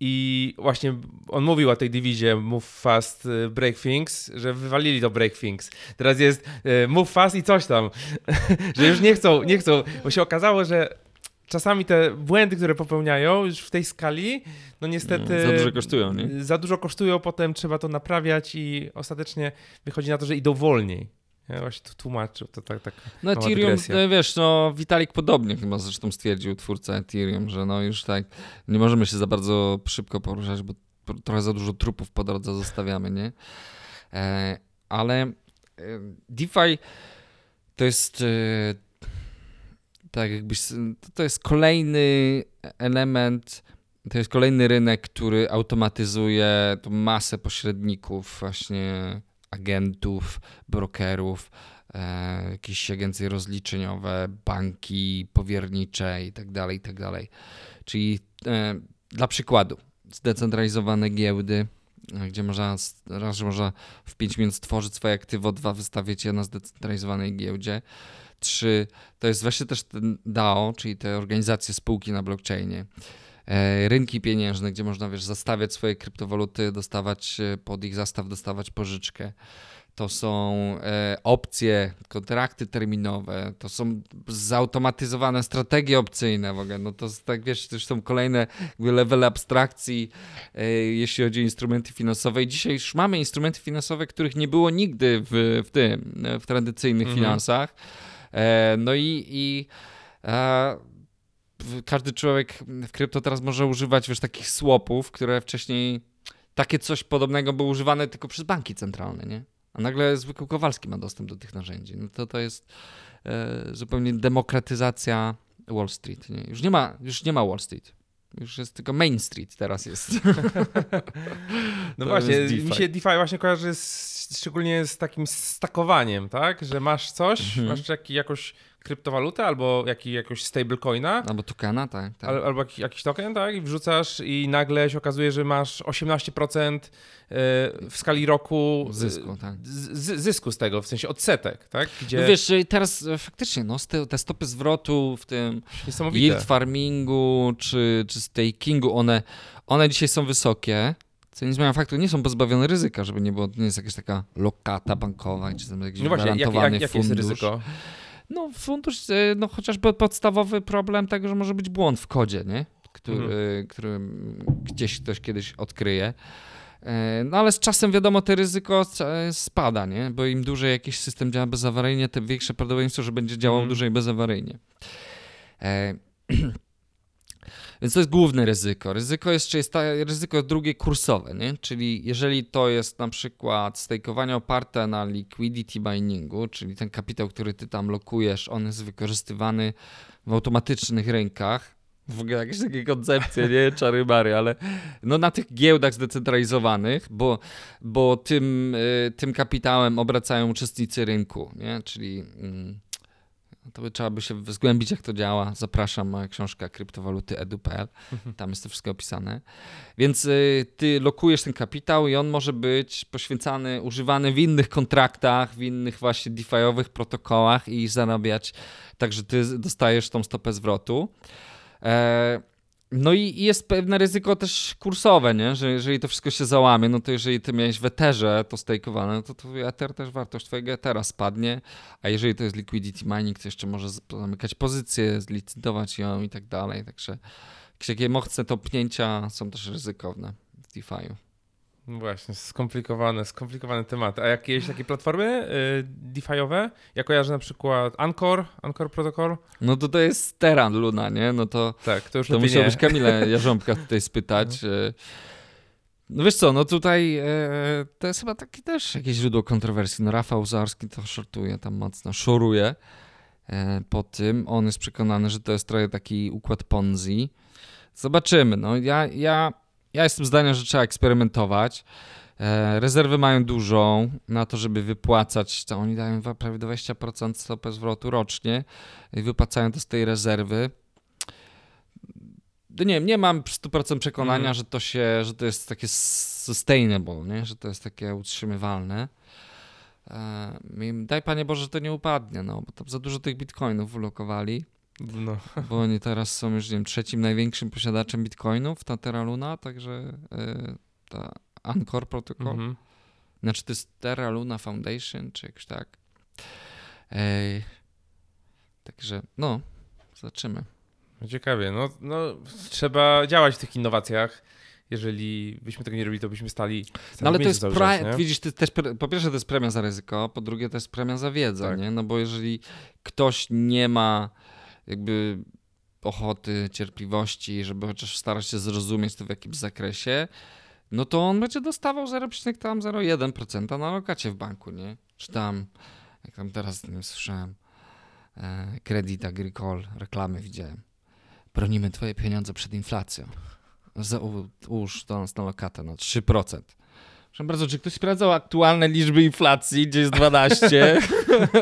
I właśnie on mówił o tej dywizie Move Fast, Break Things, że wywalili to Break Things. Teraz jest Move Fast i coś tam. że już nie chcą, nie chcą, bo się okazało, że czasami te błędy, które popełniają już w tej skali, no niestety... za dużo kosztują, nie? Za dużo kosztują, potem trzeba to naprawiać i ostatecznie wychodzi na to, że idą wolniej. Ja właśnie tu tłumaczył, to tak, tak No Ethereum, no, wiesz, no Vitalik podobnie chyba zresztą stwierdził, twórca Ethereum, że no już tak nie możemy się za bardzo szybko poruszać, bo trochę za dużo trupów po drodze zostawiamy, nie? E, ale e, DeFi to jest e, tak, jakbyś. To jest kolejny element, to jest kolejny rynek, który automatyzuje tą masę pośredników, właśnie agentów, brokerów, e, jakieś agencje rozliczeniowe, banki powiernicze itd., tak itd. Tak Czyli e, dla przykładu, zdecentralizowane giełdy, gdzie można, raz, można w 5 minut stworzyć swoje aktywo, dwa wystawić je na zdecentralizowanej giełdzie, Trzy, to jest właśnie też ten DAO, czyli te organizacje, spółki na blockchainie. E, rynki pieniężne, gdzie można wiesz, zastawiać swoje kryptowaluty, dostawać e, pod ich zastaw, dostawać pożyczkę. to są e, opcje, kontrakty terminowe, to są zautomatyzowane strategie opcyjne w ogóle. No to tak wiesz, też są kolejne levely abstrakcji, jeśli chodzi o instrumenty finansowe. I dzisiaj już mamy instrumenty finansowe, których nie było nigdy w, w tym, w tradycyjnych mhm. finansach. E, no i, i każdy człowiek w krypto teraz może używać wiesz, takich swapów, które wcześniej takie coś podobnego było używane tylko przez banki centralne, nie? A nagle zwykły Kowalski ma dostęp do tych narzędzi. No to to jest e, zupełnie demokratyzacja Wall Street. Nie? Już, nie ma, już nie ma Wall Street. Już jest tylko Main Street teraz jest. no właśnie, mi się DeFi właśnie kojarzy z, szczególnie z takim stakowaniem, tak? Że masz coś, mhm. masz jak, jakoś kryptowalutę albo jak, jakiegoś stablecoina. Albo tokena, tak. tak. albo jakiś, jakiś token, tak? I wrzucasz i nagle się okazuje, że masz 18% e, w skali roku zysku, tak. Z, zysku z tego, w sensie odsetek, tak? Gdzie... No wiesz, teraz e, faktycznie no, te stopy zwrotu w tym yield farmingu czy, czy stakingu, one, one dzisiaj są wysokie. Co nie zmienia faktu, nie są pozbawione ryzyka, żeby nie było, nie jest jakaś taka lokata bankowa, czy tam jakiś no właśnie, gwarantowany jak, jak, jakie jest ryzyko? No fundusz, e, no chociażby podstawowy problem tego, że może być błąd w kodzie, nie? Który, mhm. który gdzieś ktoś kiedyś odkryje. E, no ale z czasem wiadomo, to ryzyko e, spada, nie? Bo im dłużej jakiś system działa bezawaryjnie, tym większe prawdopodobieństwo, że będzie działał mhm. dłużej bezawaryjnie. Więc to jest główne ryzyko. Ryzyko jest, czy jest ta, ryzyko drugie kursowe, nie? czyli jeżeli to jest na przykład stakeowanie oparte na liquidity miningu, czyli ten kapitał, który ty tam lokujesz, on jest wykorzystywany w automatycznych rynkach, w ogóle jakieś takie koncepcje, nie? Czary bary, ale no na tych giełdach zdecentralizowanych, bo, bo tym, y, tym kapitałem obracają uczestnicy rynku, nie? Czyli mm, to by trzeba by się zgłębić, jak to działa. Zapraszam, moja książka Kryptowaluty edu.pl. Tam jest to wszystko opisane. Więc y, ty lokujesz ten kapitał i on może być poświęcany, używany w innych kontraktach, w innych właśnie DeFi'owych protokołach i zarabiać tak, że ty dostajesz tą stopę zwrotu. E, no i jest pewne ryzyko też kursowe, nie? że jeżeli to wszystko się załamie, no to jeżeli ty miałeś w Etherze to stakeowane, no to twój Ether też wartość twojego Ethera spadnie, a jeżeli to jest liquidity mining, to jeszcze może zamykać pozycję, zlicytować ją i tak dalej, także jakieś takie mocne topnięcia są też ryzykowne w DeFi'u. Właśnie, skomplikowane, skomplikowane tematy. A jakieś takie platformy yy, DeFi'owe? Ja kojarzę na przykład Anchor, Anchor Protocol. No to to jest Terra Luna, nie? No to, tak, to już to musiał być Kamilę Jarząbka tutaj spytać. No. Y, no wiesz co, no tutaj e, to jest chyba takie też jakieś źródło kontrowersji. No Rafał Zarski to shortuje tam mocno, szoruje e, po tym. On jest przekonany, że to jest trochę taki układ Ponzi. Zobaczymy. No ja, ja ja jestem zdania, że trzeba eksperymentować. E, rezerwy mają dużą na to, żeby wypłacać. To oni dają prawie 20% stopę zwrotu rocznie i wypłacają to z tej rezerwy. No nie, nie mam 100% przekonania, mm. że to się, że to jest takie sustainable, nie? że to jest takie utrzymywalne. E, daj Panie Boże, że to nie upadnie, no, bo tam za dużo tych bitcoinów ulokowali. No. Bo oni teraz są już, nie wiem, trzecim największym posiadaczem bitcoinów, ta Terra Luna, także yy, ta Anchor Protocol. Mhm. Znaczy to jest Terra Luna Foundation, czy jakoś tak. Ej, także, no, zobaczymy. Ciekawie, no, no trzeba działać w tych innowacjach jeżeli byśmy tego nie robili, to byśmy stali. No ale to jest pra- widzisz, to też, po pierwsze to jest premia za ryzyko, po drugie to jest premia za wiedzę, tak. nie? No bo jeżeli ktoś nie ma jakby ochoty, cierpliwości, żeby chociaż starać się zrozumieć to w jakimś zakresie, no to on będzie dostawał 0,01% na lokacie w banku, nie? Czy tam, jak tam teraz nie słyszałem, e, Agricole, reklamy widziałem. Bronimy twoje pieniądze przed inflacją. Ułóż to na lokatę na 3%. Proszę bardzo, czy ktoś sprawdzał aktualne liczby inflacji, gdzie jest 12?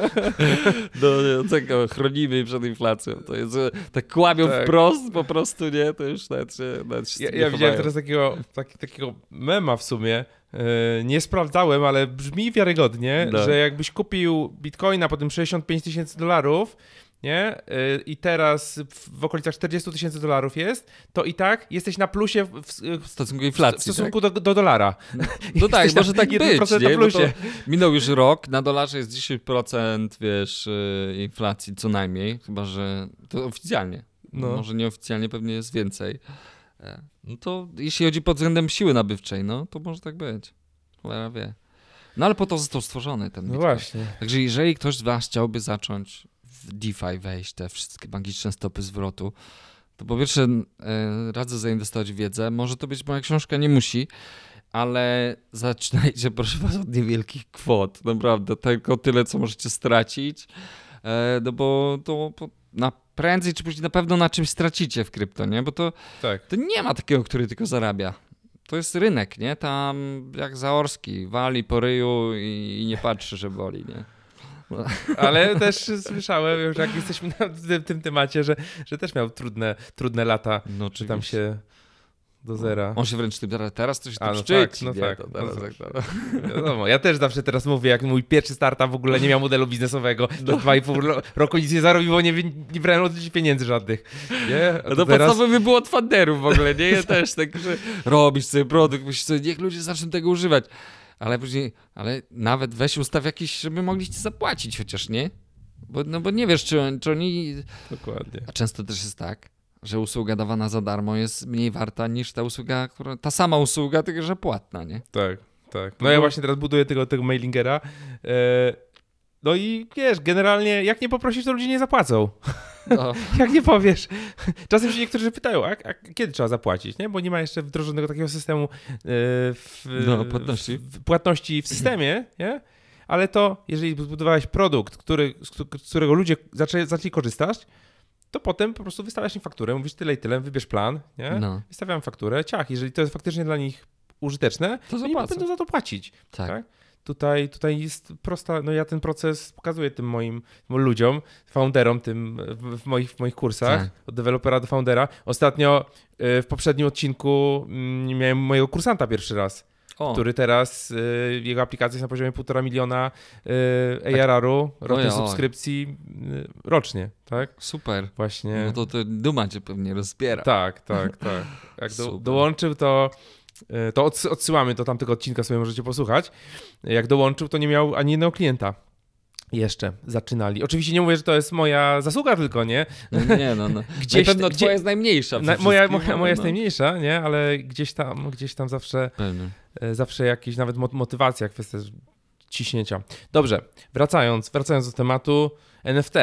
no, tego chronimy przed inflacją. To jest, tak kłamią tak. wprost po prostu, nie? To już nawet się, nawet się Ja, ja widziałem teraz takiego, taki, takiego mema w sumie, yy, nie sprawdzałem, ale brzmi wiarygodnie, no. że jakbyś kupił bitcoina po tym 65 tysięcy dolarów, nie? Y, I teraz w okolicach 40 tysięcy dolarów jest, to i tak jesteś na plusie w, w stosunku do inflacji. W stosunku tak? do, do, dolara. No, no tak, może tak być. Na plusie. minął już rok, na dolarze jest 10% wiesz, y, inflacji co najmniej, chyba że to oficjalnie. No. Może nieoficjalnie pewnie jest więcej. E, no to jeśli chodzi pod względem siły nabywczej, no to może tak być. Cholera wie. No ale po to został stworzony ten No właśnie. Także jeżeli ktoś z was chciałby zacząć w DeFi wejść, te wszystkie magiczne stopy zwrotu, to po pierwsze e, radzę zainwestować w wiedzę. Może to być moja książka, nie musi, ale zaczynajcie proszę was od niewielkich kwot, naprawdę, tylko tyle, co możecie stracić, e, no bo to na prędzej czy później na pewno na czymś stracicie w krypto, nie? Bo to, tak. to nie ma takiego, który tylko zarabia. To jest rynek, nie? Tam jak Zaorski, wali po ryju i, i nie patrzy, że boli, nie? Ale też słyszałem, że jak jesteśmy na tym, temacie, że, że też miał trudne, trudne lata. No, czy tam się do zera. On się wręcz tym teraz to się A, no szczyci. Tak, no tak, to teraz, no tak, tak. Wiadomo, ja też zawsze teraz mówię, jak mój pierwszy startup w ogóle nie miał modelu biznesowego, do no. dwa i pół roku nic nie zarobiło, nie, nie brałem od pieniędzy żadnych. Nie? No to teraz... podstawowy było od funderów w ogóle, nie? Ja też tak, że robisz sobie produkt, myślisz sobie, niech ludzie zaczną tego używać. Ale później, ale nawet weź ustaw jakiś, żeby mogli ci zapłacić chociaż, nie? Bo, no bo nie wiesz, czy, czy oni... Dokładnie. A często też jest tak, że usługa dawana za darmo jest mniej warta niż ta usługa, która, ta sama usługa, tylko że płatna, nie? Tak, tak. No ja właśnie teraz buduję tego, tego mailingera. E, no i wiesz, generalnie jak nie poprosisz, to ludzie nie zapłacą. No. jak nie powiesz. Czasem się niektórzy pytają, a, a, kiedy trzeba zapłacić, nie? Bo nie ma jeszcze wdrożonego takiego systemu e, w, no, płatności. W, płatności w systemie, nie? Ale to, jeżeli zbudowałeś produkt, który, z którego ludzie zaczęli, zaczęli korzystać, to potem po prostu wystawiasz im fakturę, mówisz tyle i tyle, wybierz plan, nie? No. Wystawiam fakturę, ciach, jeżeli to jest faktycznie dla nich użyteczne, to, to oni będą za to płacić. Tak. tak? Tutaj, tutaj jest prosta, no ja ten proces pokazuję tym moim ludziom, founderom tym w moich, w moich kursach, tak. od dewelopera do foundera. Ostatnio y, w poprzednim odcinku mm, miałem mojego kursanta pierwszy raz. O. który teraz, y, jego aplikacja jest na poziomie 1,5 miliona y, ARR-u, rocznej subskrypcji y, rocznie, tak? Super. Właśnie. No to, to Duma cię pewnie rozbiera. Tak, tak, tak. Jak do, dołączył, to to odsyłamy do tamtego odcinka, sobie możecie posłuchać. Jak dołączył, to nie miał ani jednego klienta. Jeszcze zaczynali. Oczywiście nie mówię, że to jest moja zasługa tylko, nie? No nie, no, no. Gdzieś, na pewno gdzie, twoja jest najmniejsza. Na, moja moja, moja jest no. najmniejsza, nie? Ale gdzieś tam, gdzieś tam zawsze, e, zawsze jakieś nawet motywacja, kwestia ciśnięcia. Dobrze, wracając, wracając do tematu NFT.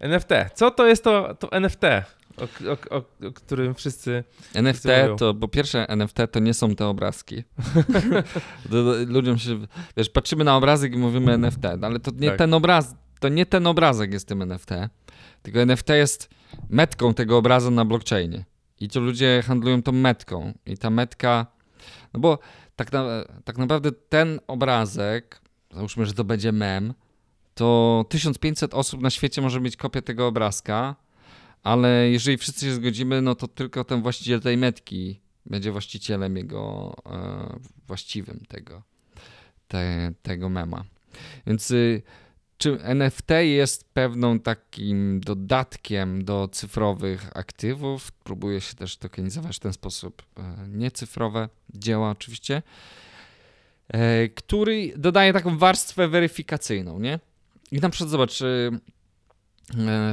NFT. Co to jest to, to NFT? O, o, o, którym wszyscy. NFT wszyscy to, bo pierwsze NFT to nie są te obrazki. Ludziom się. Wiesz, patrzymy na obrazek i mówimy NFT, no ale to nie tak. ten obraz, to nie ten obrazek jest tym NFT. Tylko NFT jest metką tego obrazu na blockchainie. I ci ludzie handlują tą metką. I ta metka. No bo tak, na, tak naprawdę ten obrazek, załóżmy, że to będzie mem, to 1500 osób na świecie może mieć kopię tego obrazka ale jeżeli wszyscy się zgodzimy, no to tylko ten właściciel tej metki będzie właścicielem jego e, właściwym tego, te, tego mema. Więc y, czy NFT jest pewną takim dodatkiem do cyfrowych aktywów? Próbuje się też tokenizować w ten sposób e, niecyfrowe dzieła oczywiście, e, który dodaje taką warstwę weryfikacyjną, nie? I na przykład zobacz, E,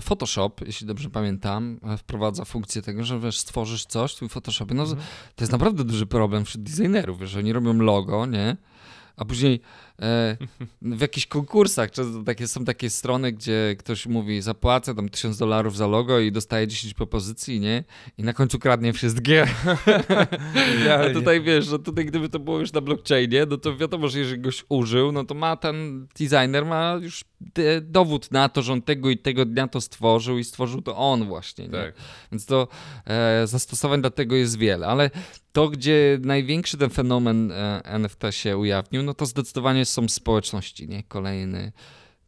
Photoshop, jeśli dobrze pamiętam, e, wprowadza funkcję tego, że wiesz, stworzysz coś w tym Photoshopie. No, mhm. To jest naprawdę duży problem wśród designerów, wiesz, oni robią logo, nie? A później e, w jakichś konkursach często takie, są takie strony, gdzie ktoś mówi zapłacę tam tysiąc dolarów za logo i dostaje 10 propozycji, nie? I na końcu kradnie wszystkie. A tutaj wiesz, że tutaj gdyby to było już na blockchainie, no to wiadomo, że jeżeli goś użył, no to ma ten designer ma już dowód na to, że on tego i tego dnia to stworzył i stworzył to on właśnie, nie? Tak. Więc to e, zastosowań dla tego jest wiele, ale to, gdzie największy ten fenomen e, NFT się ujawnił, no to zdecydowanie są społeczności, nie? Kolejny.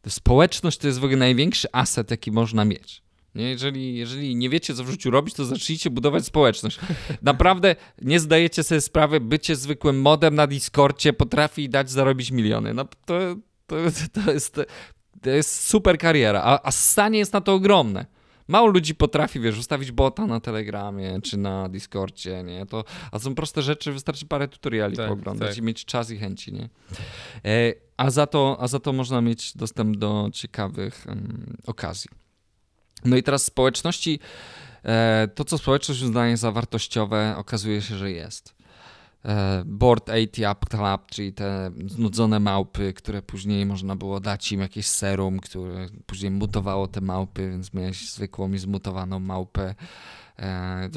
Społeczność to jest w ogóle największy aset, jaki można mieć. Nie? Jeżeli, jeżeli nie wiecie, co w życiu robić, to zacznijcie budować społeczność. Naprawdę nie zdajecie sobie sprawy, bycie zwykłym modem na Discordzie potrafi dać zarobić miliony. No, to, to, to jest to jest super kariera, a, a stanie jest na to ogromne. Mało ludzi potrafi, wiesz, ustawić bota na Telegramie czy na Discordzie, nie? To, a są proste rzeczy, wystarczy parę tutoriali tak, pooglądać tak. i mieć czas i chęci, nie? E, a, za to, a za to można mieć dostęp do ciekawych um, okazji. No i teraz społeczności, e, to co społeczność uznaje za wartościowe, okazuje się, że jest. E, Board 80 Up Club, czyli te znudzone małpy, które później można było dać im jakieś serum, które później mutowało te małpy, więc miałeś zwykłą i zmutowaną małpę. E,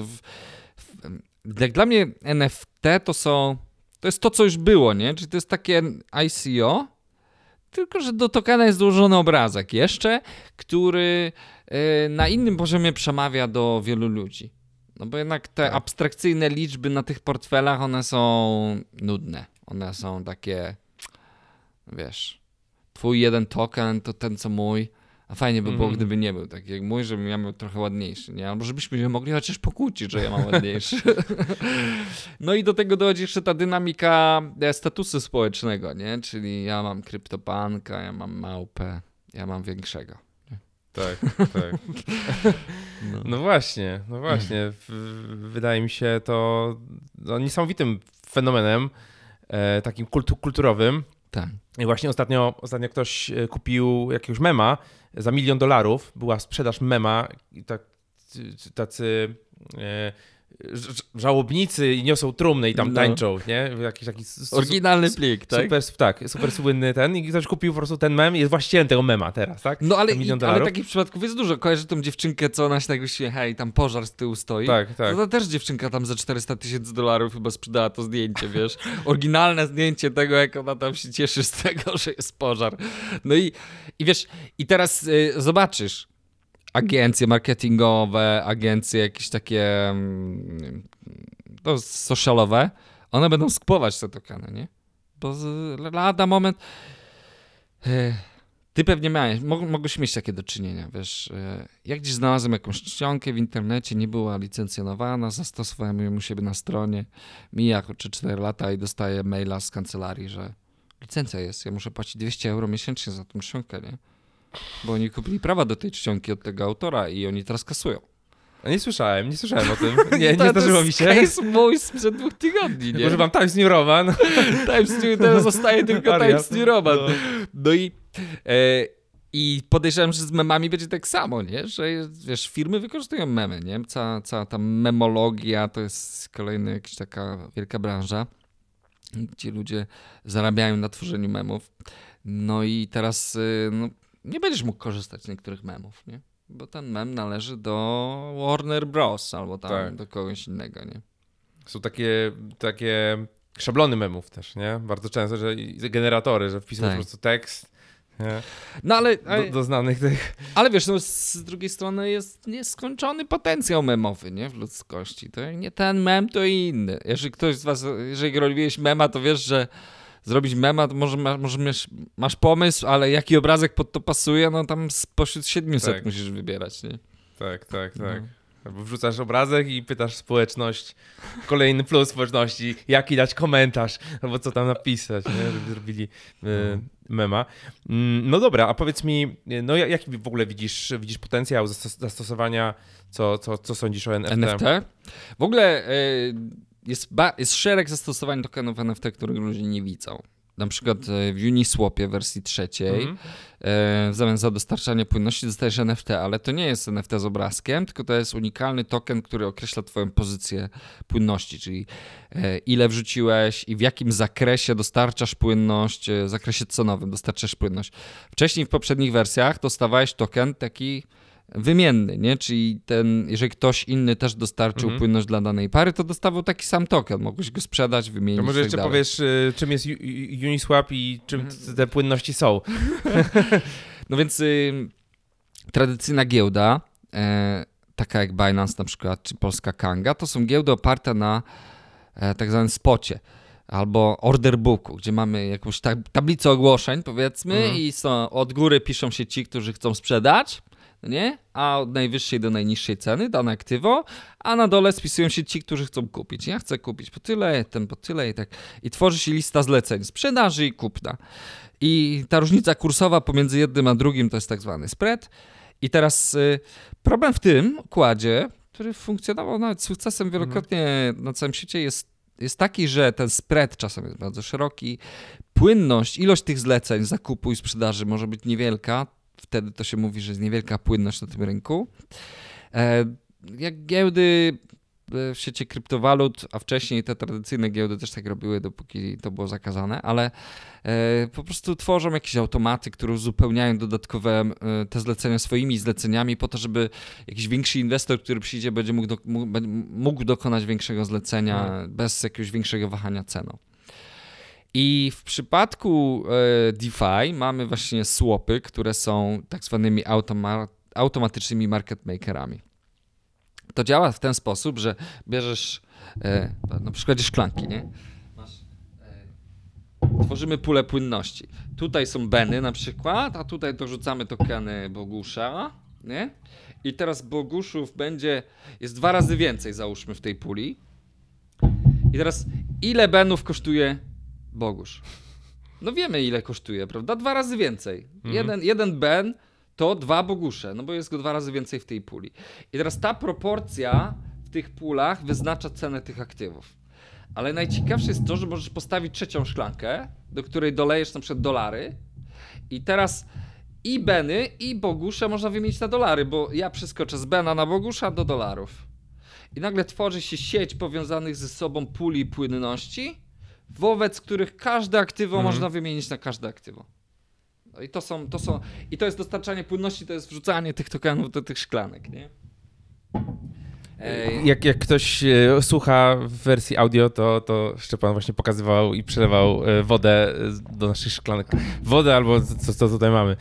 jak dla mnie NFT to są, to jest to, co już było, nie? Czyli to jest takie ICO, tylko że do tokena jest dołożony obrazek jeszcze, który e, na innym poziomie przemawia do wielu ludzi. No bo jednak te tak. abstrakcyjne liczby na tych portfelach, one są nudne. One są takie, wiesz, twój jeden token to ten co mój, a fajnie by było, mm. gdyby nie był taki jak mój, żebym ja miał trochę ładniejszy, nie? Albo żebyśmy się mogli chociaż pokłócić, że ja mam ładniejszy. no i do tego dochodzi jeszcze ta dynamika e, statusu społecznego, nie? Czyli ja mam kryptopanka, ja mam małpę, ja mam większego. Tak, tak. No. no. właśnie, no właśnie. wydaje mi się to no, niesamowitym fenomenem, e, takim kultu, kulturowym. Tak. I właśnie ostatnio, ostatnio ktoś e, kupił jakiegoś mema za milion dolarów. Była sprzedaż mema i tak, tacy e, żałobnicy i niosą trumny i tam no. tańczą, nie? Jakiś taki Oryginalny plik, tak? Super, tak, super słynny ten i ktoś kupił po prostu ten mem i jest właścicielem tego mema teraz, tak? No ale, i, ale takich przypadków jest dużo. Kojarzę tą dziewczynkę, co ona się tak uśmiecha i tam pożar z tyłu stoi. Tak, tak. To, to też dziewczynka tam za 400 tysięcy dolarów chyba sprzedała to zdjęcie, wiesz? Oryginalne zdjęcie tego, jak ona tam się cieszy z tego, że jest pożar. No i, i wiesz, i teraz y, zobaczysz, agencje marketingowe, agencje jakieś takie no, socialowe, one będą skupować te tokeny, nie? Bo lada moment... E, ty pewnie miałeś, mogłeś mieć takie do czynienia, wiesz, e, jak gdzieś znalazłem jakąś czcionkę w internecie, nie była licencjonowana, zastosowałem ją u siebie na stronie, mija 3-4 lata i dostaję maila z kancelarii, że licencja jest, ja muszę płacić 200 euro miesięcznie za tą czcionkę, nie? Bo oni kupili prawa do tej czcionki od tego autora i oni teraz kasują. Nie słyszałem, nie słyszałem o tym. Nie, nie zdarzyło mi się. To jest mój sprzed dwóch tygodni, nie? Używam Times New Roman. Times New, teraz zostaje tylko Times New Roman. No, no i, e, i podejrzewam, że z memami będzie tak samo, nie? Że wiesz, firmy wykorzystują memy, nie? Cała, cała ta memologia to jest kolejna jakaś taka wielka branża, gdzie ludzie zarabiają na tworzeniu memów. No i teraz y, no, nie będziesz mógł korzystać z niektórych memów, nie? Bo ten mem należy do Warner Bros. albo tam tak. do kogoś innego, nie? Są takie, takie szablony memów też, nie? Bardzo często, że generatory, że wpisujesz tak. po prostu tekst. Nie? No ale, do, do, znanych tych. Ale wiesz, no, z drugiej strony jest nieskończony potencjał memowy, nie? W ludzkości. To nie ten mem, to inny. Jeżeli ktoś z was, jeżeli robiłeś mema, to wiesz, że zrobić mema, to może, może masz, masz pomysł, ale jaki obrazek pod to pasuje, no tam spośród 700 tak. musisz wybierać, nie? Tak, tak, tak. No. Albo wrzucasz obrazek i pytasz społeczność, kolejny plus społeczności, jaki dać komentarz, albo co tam napisać, nie? żeby zrobili y, no. mema. Mm, no dobra, a powiedz mi, no jaki w ogóle widzisz, widzisz potencjał zastosowania, co, co, co sądzisz o NFT? NFT? W ogóle... Jest, jest szereg zastosowań tokenów NFT, których ludzie nie widzą. Na przykład e, w Uniswapie wersji trzeciej mm w zamian za dostarczanie płynności dostajesz NFT, ale to nie jest NFT z obrazkiem, tylko to jest unikalny token, który określa twoją pozycję płynności, czyli e, ile wrzuciłeś i w jakim zakresie dostarczasz płynność, w zakresie cenowym dostarczasz płynność. Wcześniej w poprzednich wersjach dostawałeś token taki wymienny, nie? Czyli ten, jeżeli ktoś inny też dostarczył mhm. płynność dla danej pary, to dostawał taki sam token, mogłeś go sprzedać, wymienić. To może tak jeszcze dalej. powiesz, y, czym jest Uniswap i czym mhm. te płynności są. no więc y, tradycyjna giełda, e, taka jak Binance na przykład, czy polska Kanga, to są giełdy oparte na e, tak zwanym spocie albo order booku, gdzie mamy jakąś tablicę ogłoszeń, powiedzmy, mhm. i są, od góry piszą się ci, którzy chcą sprzedać, nie? A od najwyższej do najniższej ceny dane aktywo, a na dole spisują się ci, którzy chcą kupić. Ja chcę kupić po tyle, ten po tyle i tak. I tworzy się lista zleceń, sprzedaży i kupna. I ta różnica kursowa pomiędzy jednym a drugim to jest tak zwany spread. I teraz y, problem w tym układzie, który funkcjonował nawet z sukcesem wielokrotnie mhm. na całym świecie, jest, jest taki, że ten spread czasem jest bardzo szeroki. Płynność, ilość tych zleceń, zakupu i sprzedaży może być niewielka. Wtedy to się mówi, że jest niewielka płynność na tym rynku. E, jak giełdy w sieci kryptowalut, a wcześniej te tradycyjne giełdy też tak robiły, dopóki to było zakazane, ale e, po prostu tworzą jakieś automaty, które uzupełniają dodatkowe e, te zlecenia swoimi zleceniami po to, żeby jakiś większy inwestor, który przyjdzie, będzie mógł, do, mógł dokonać większego zlecenia hmm. bez jakiegoś większego wahania ceną. I w przypadku e, DeFi mamy właśnie swapy, które są tak zwanymi automa automatycznymi market makerami to działa w ten sposób, że bierzesz e, na przykładzie szklanki, nie? E, tworzymy pulę płynności. Tutaj są beny na przykład, a tutaj dorzucamy tokeny Bogusza, nie? I teraz Boguszów będzie, jest dwa razy więcej załóżmy w tej puli. I teraz ile benów kosztuje Bogusz? No wiemy ile kosztuje, prawda? Dwa razy więcej. Mhm. Jeden, jeden ben to dwa bogusze, no bo jest go dwa razy więcej w tej puli. I teraz ta proporcja w tych pulach wyznacza cenę tych aktywów. Ale najciekawsze jest to, że możesz postawić trzecią szklankę, do której dolejesz na przykład dolary i teraz i Beny, i Bogusze można wymienić na dolary, bo ja przeskoczę z Bena na Bogusza do dolarów. I nagle tworzy się sieć powiązanych ze sobą puli płynności, wobec których każde aktywo mhm. można wymienić na każde aktywo. No I to są, to są, i to jest dostarczanie płynności, to jest wrzucanie tych tokenów do tych szklanek, nie? Jak, jak ktoś e, słucha w wersji audio, to, to Szczepan właśnie pokazywał i przelewał e, wodę do naszych szklanek. Wodę albo co, co tutaj mamy?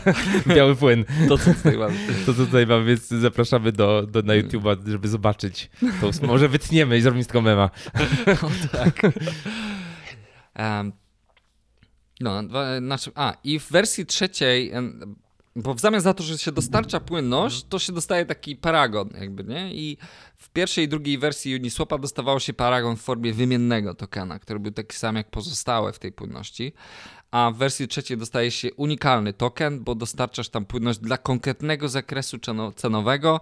Biały płyn. To, co tutaj mamy. To, co tutaj mamy, więc zapraszamy do, do, na YouTube'a, żeby zobaczyć. To może wytniemy i zrobimy z tego mema. o, tak. Um, no, znaczy, a i w wersji trzeciej, bo w zamian za to, że się dostarcza płynność, to się dostaje taki paragon, jakby, nie? I w pierwszej i drugiej wersji Uniswapa dostawało się paragon w formie wymiennego tokena, który był taki sam jak pozostałe w tej płynności. A w wersji trzeciej dostaje się unikalny token, bo dostarczasz tam płynność dla konkretnego zakresu cenowego,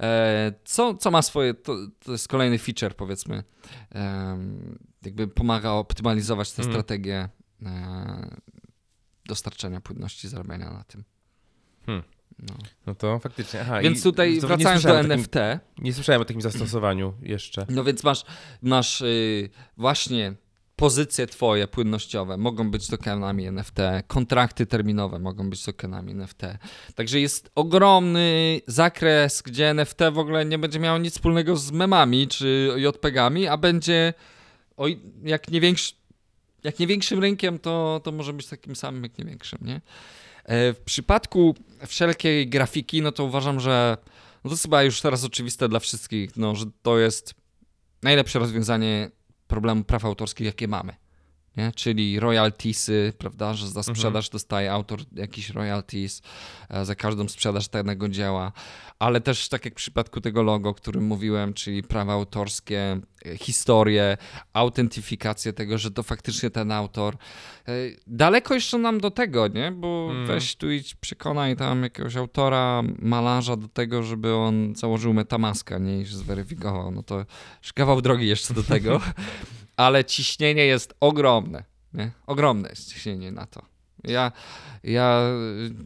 e, co, co ma swoje, to, to jest kolejny feature, powiedzmy, jakby pomaga optymalizować tę mm. strategię E, dostarczania płynności, zarabiania na tym. Hmm. No. no. to faktycznie. Aha, więc tutaj wracając do NFT. nie słyszałem o takim zastosowaniu jeszcze. No więc masz, masz yy, właśnie pozycje twoje płynnościowe mogą być tokenami NFT, kontrakty terminowe mogą być tokenami NFT. Także jest ogromny zakres, gdzie NFT w ogóle nie będzie miało nic wspólnego z memami czy JPEGami, a będzie o, jak nie większy jak nie większym rynkiem, to, to może być takim samym jak nie większym, nie? E, w przypadku wszelkiej grafiki, no to uważam, że no to jest chyba już teraz oczywiste dla wszystkich, no, że to jest najlepsze rozwiązanie problemu praw autorskich, jakie mamy nie? czyli royaltiesy, prawda, że za mhm. sprzedaż mhm. dostaje autor jakiś royalties, e, za każdą sprzedaż danego dzieła, ale też tak jak w przypadku tego logo, o którym mówiłem, czyli prawa autorskie, e, historię, autentyfikację tego, że to faktycznie ten autor. E, daleko jeszcze nam do tego, nie? Bo mm. weź tu idź przekonaj tam jakiegoś autora, malarza do tego, żeby on założył metamaska, nie? I zweryfikował. No to kawał drogi jeszcze do tego. ale ciśnienie jest ogromne. Nie? Ogromne jest ciśnienie na to. Ja, ja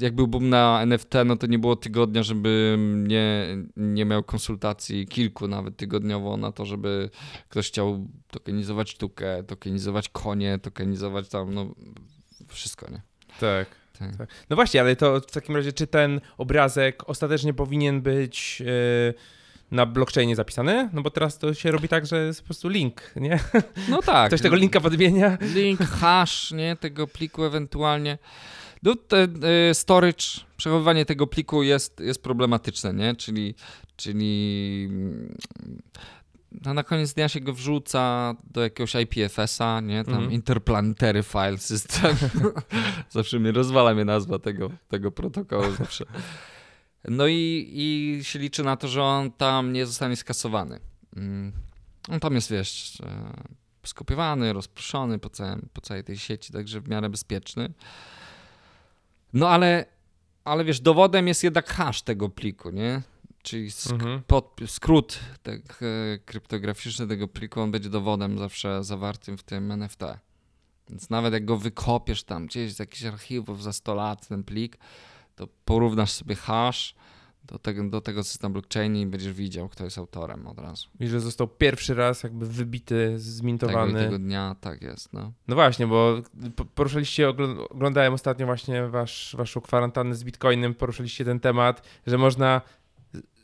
jak byłbym na NFT, no to nie było tygodnia, żebym nie, nie miał konsultacji, kilku nawet tygodniowo na to, żeby ktoś chciał tokenizować sztukę, tokenizować konie, tokenizować tam, no wszystko, nie? Tak. Tak. tak. No właśnie, ale to w takim razie, czy ten obrazek ostatecznie powinien być. Yy na blockchainie zapisany? No bo teraz to się robi tak, że jest po prostu link, nie? No tak. Ktoś tego linka podmienia. Link, hash, nie? Tego pliku ewentualnie. No, te, y, storage, przechowywanie tego pliku jest, jest problematyczne, nie? Czyli, czyli no na koniec dnia się go wrzuca do jakiegoś IPFS-a, nie? Tam mm. Interplanetary File System. zawsze mnie rozwala mnie nazwa tego, tego protokołu zawsze. No i, i się liczy na to, że on tam nie zostanie skasowany. Mm. On tam jest, wiesz, e, skopiowany, rozproszony po, całym, po całej tej sieci, także w miarę bezpieczny. No ale, ale wiesz, dowodem jest jednak hash tego pliku, nie? Czyli sk mhm. pod, skrót tak, e, kryptograficzny tego pliku, on będzie dowodem zawsze zawartym w tym NFT. Więc nawet jak go wykopiesz tam gdzieś z jakichś archiwów za 100 lat, ten plik, to porównasz sobie hash do tego, do tego systemu blockchain i będziesz widział, kto jest autorem od razu. I że został pierwszy raz jakby wybity, zmintowany. Tego, tego dnia, tak jest. No. no właśnie, bo poruszyliście, oglądałem ostatnio właśnie wasz, waszą kwarantannę z Bitcoinem, poruszyliście ten temat, że można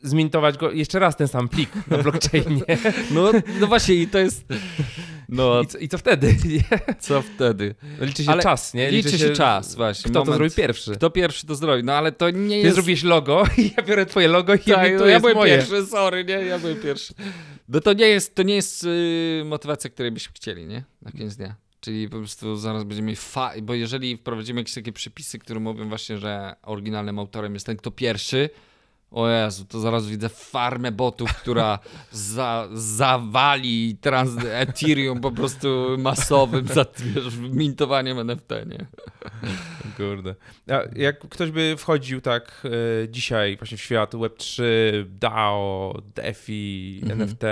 zmintować go jeszcze raz ten sam plik na blockchainie. No, no właśnie i to jest... No. I, co, I co wtedy? Co wtedy? No liczy się ale czas, nie? Liczy, liczy się, się, czas, właśnie. Kto moment, to zrobi pierwszy? Kto pierwszy to zrobi, no ale to nie jest... Ty zrobisz logo i ja biorę twoje logo i tak, ja, to ja byłem moje. pierwszy, sorry, nie? Ja byłem pierwszy. No to nie jest, to nie jest yy, motywacja, której byśmy chcieli, nie? Na koniec dnia. Czyli po prostu zaraz będziemy mieli fa... Bo jeżeli wprowadzimy jakieś takie przepisy, które mówią właśnie, że oryginalnym autorem jest ten, kto pierwszy, o Jezu, to zaraz widzę farmę botów, która za, zawali trans Ethereum po prostu masowym za, wiesz, mintowaniem NFT, nie? Kurde. A jak ktoś by wchodził tak e, dzisiaj właśnie w świat Web3, DAO, DeFi, mhm. NFT,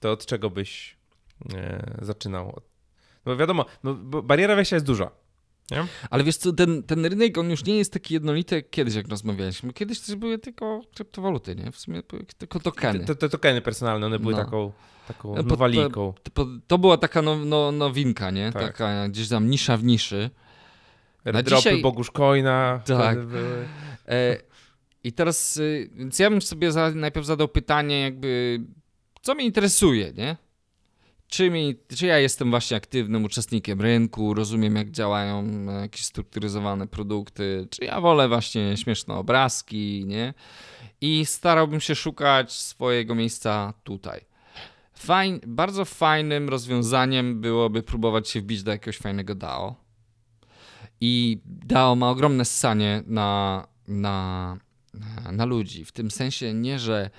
to od czego byś e, zaczynał? No wiadomo, no, bariera wejścia jest duża. Nie? Ale wiesz co, ten, ten rynek, on już nie jest taki jednolity jak kiedyś, jak rozmawialiśmy. Kiedyś to były tylko kryptowaluty, nie? W sumie tylko tokeny. Te, te tokeny personalne, one były no. taką, taką no, nowaliką. To, to, była taka no, no, nowinka, nie? Tak. Taka gdzieś tam nisza w niszy. Dropy dzisiaj... Bogusz Coina. Tak. Były. E, I teraz, y, więc ja bym sobie za, najpierw zadał pytanie jakby, co mnie interesuje, nie? Czy, mi, czy ja jestem właśnie aktywnym uczestnikiem rynku, rozumiem jak działają e, jakieś strukturyzowane produkty, czy ja wolę właśnie śmieszne obrazki, nie? I starałbym się szukać swojego miejsca tutaj. Fajn, bardzo fajnym rozwiązaniem byłoby próbować się wbić do jakiegoś fajnego DAO. I DAO ma ogromne ssanie na, na, na ludzi. W tym sensie nie, że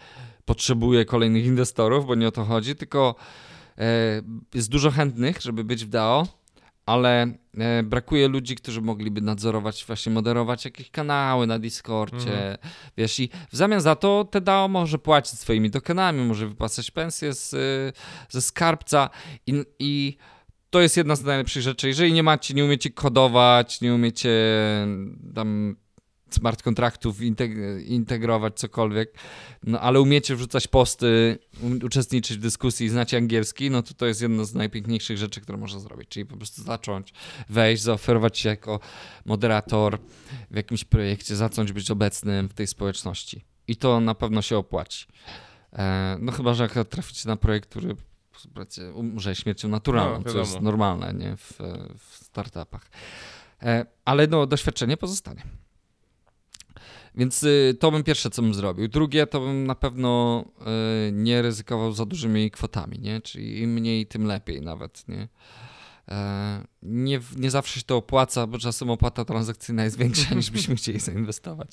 potrzebuje kolejnych inwestorów, bo nie o to chodzi, tylko E, jest dużo chętnych, żeby być w DAO, ale e, brakuje ludzi, którzy mogliby nadzorować, właśnie moderować jakieś kanały na Discordzie, mhm. wiesz, i w zamian za to te DAO może płacić swoimi tokenami, może wypłacać pensje z, ze skarbca i, i to jest jedna z najlepszych rzeczy. Jeżeli nie macie, nie umiecie kodować, nie umiecie tam smart kontraktów integrować cokolwiek, no ale umiecie wrzucać posty, uczestniczyć w dyskusji, znacie angielski, no to to jest jedna z najpiękniejszych rzeczy, które można zrobić, czyli po prostu zacząć wejść, zaoferować się jako moderator w jakimś projekcie, zacząć być obecnym w tej społeczności i to na pewno się opłaci. E, no chyba, że jak traficie na projekt, który umrze śmiercią naturalną, no, co jest normalne nie? W, w startupach. E, ale no, doświadczenie pozostanie. Więc y, to bym pierwsze, co bym zrobił. Drugie, to bym na pewno y, nie ryzykował za dużymi kwotami, nie? Czyli im mniej, tym lepiej nawet, nie? E, nie, nie zawsze się to opłaca, bo czasem opłata transakcyjna jest większa niż byśmy chcieli zainwestować.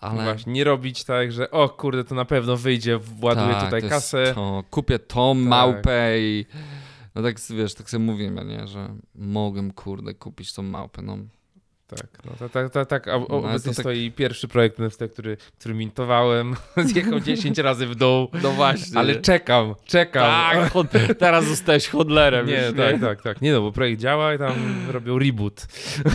Ale... Właśnie, nie robić tak, że o kurde, to na pewno wyjdzie, właduję tak, tutaj kasę. To, kupię tą tak. małpę i no tak wiesz, tak sobie mówimy, nie, że mogłem kurde kupić tą małpę, no tak, no tak, tak, tak. A no, obecnie tak... stoi pierwszy projekt NFT, który, który mintowałem. Zjechał 10 razy w dół. No właśnie. Ale czekam, czekam. Tak, teraz zostałeś hodlerem. Nie, już, tak, nie? tak, tak. Nie no, bo projekt działa i tam robią reboot.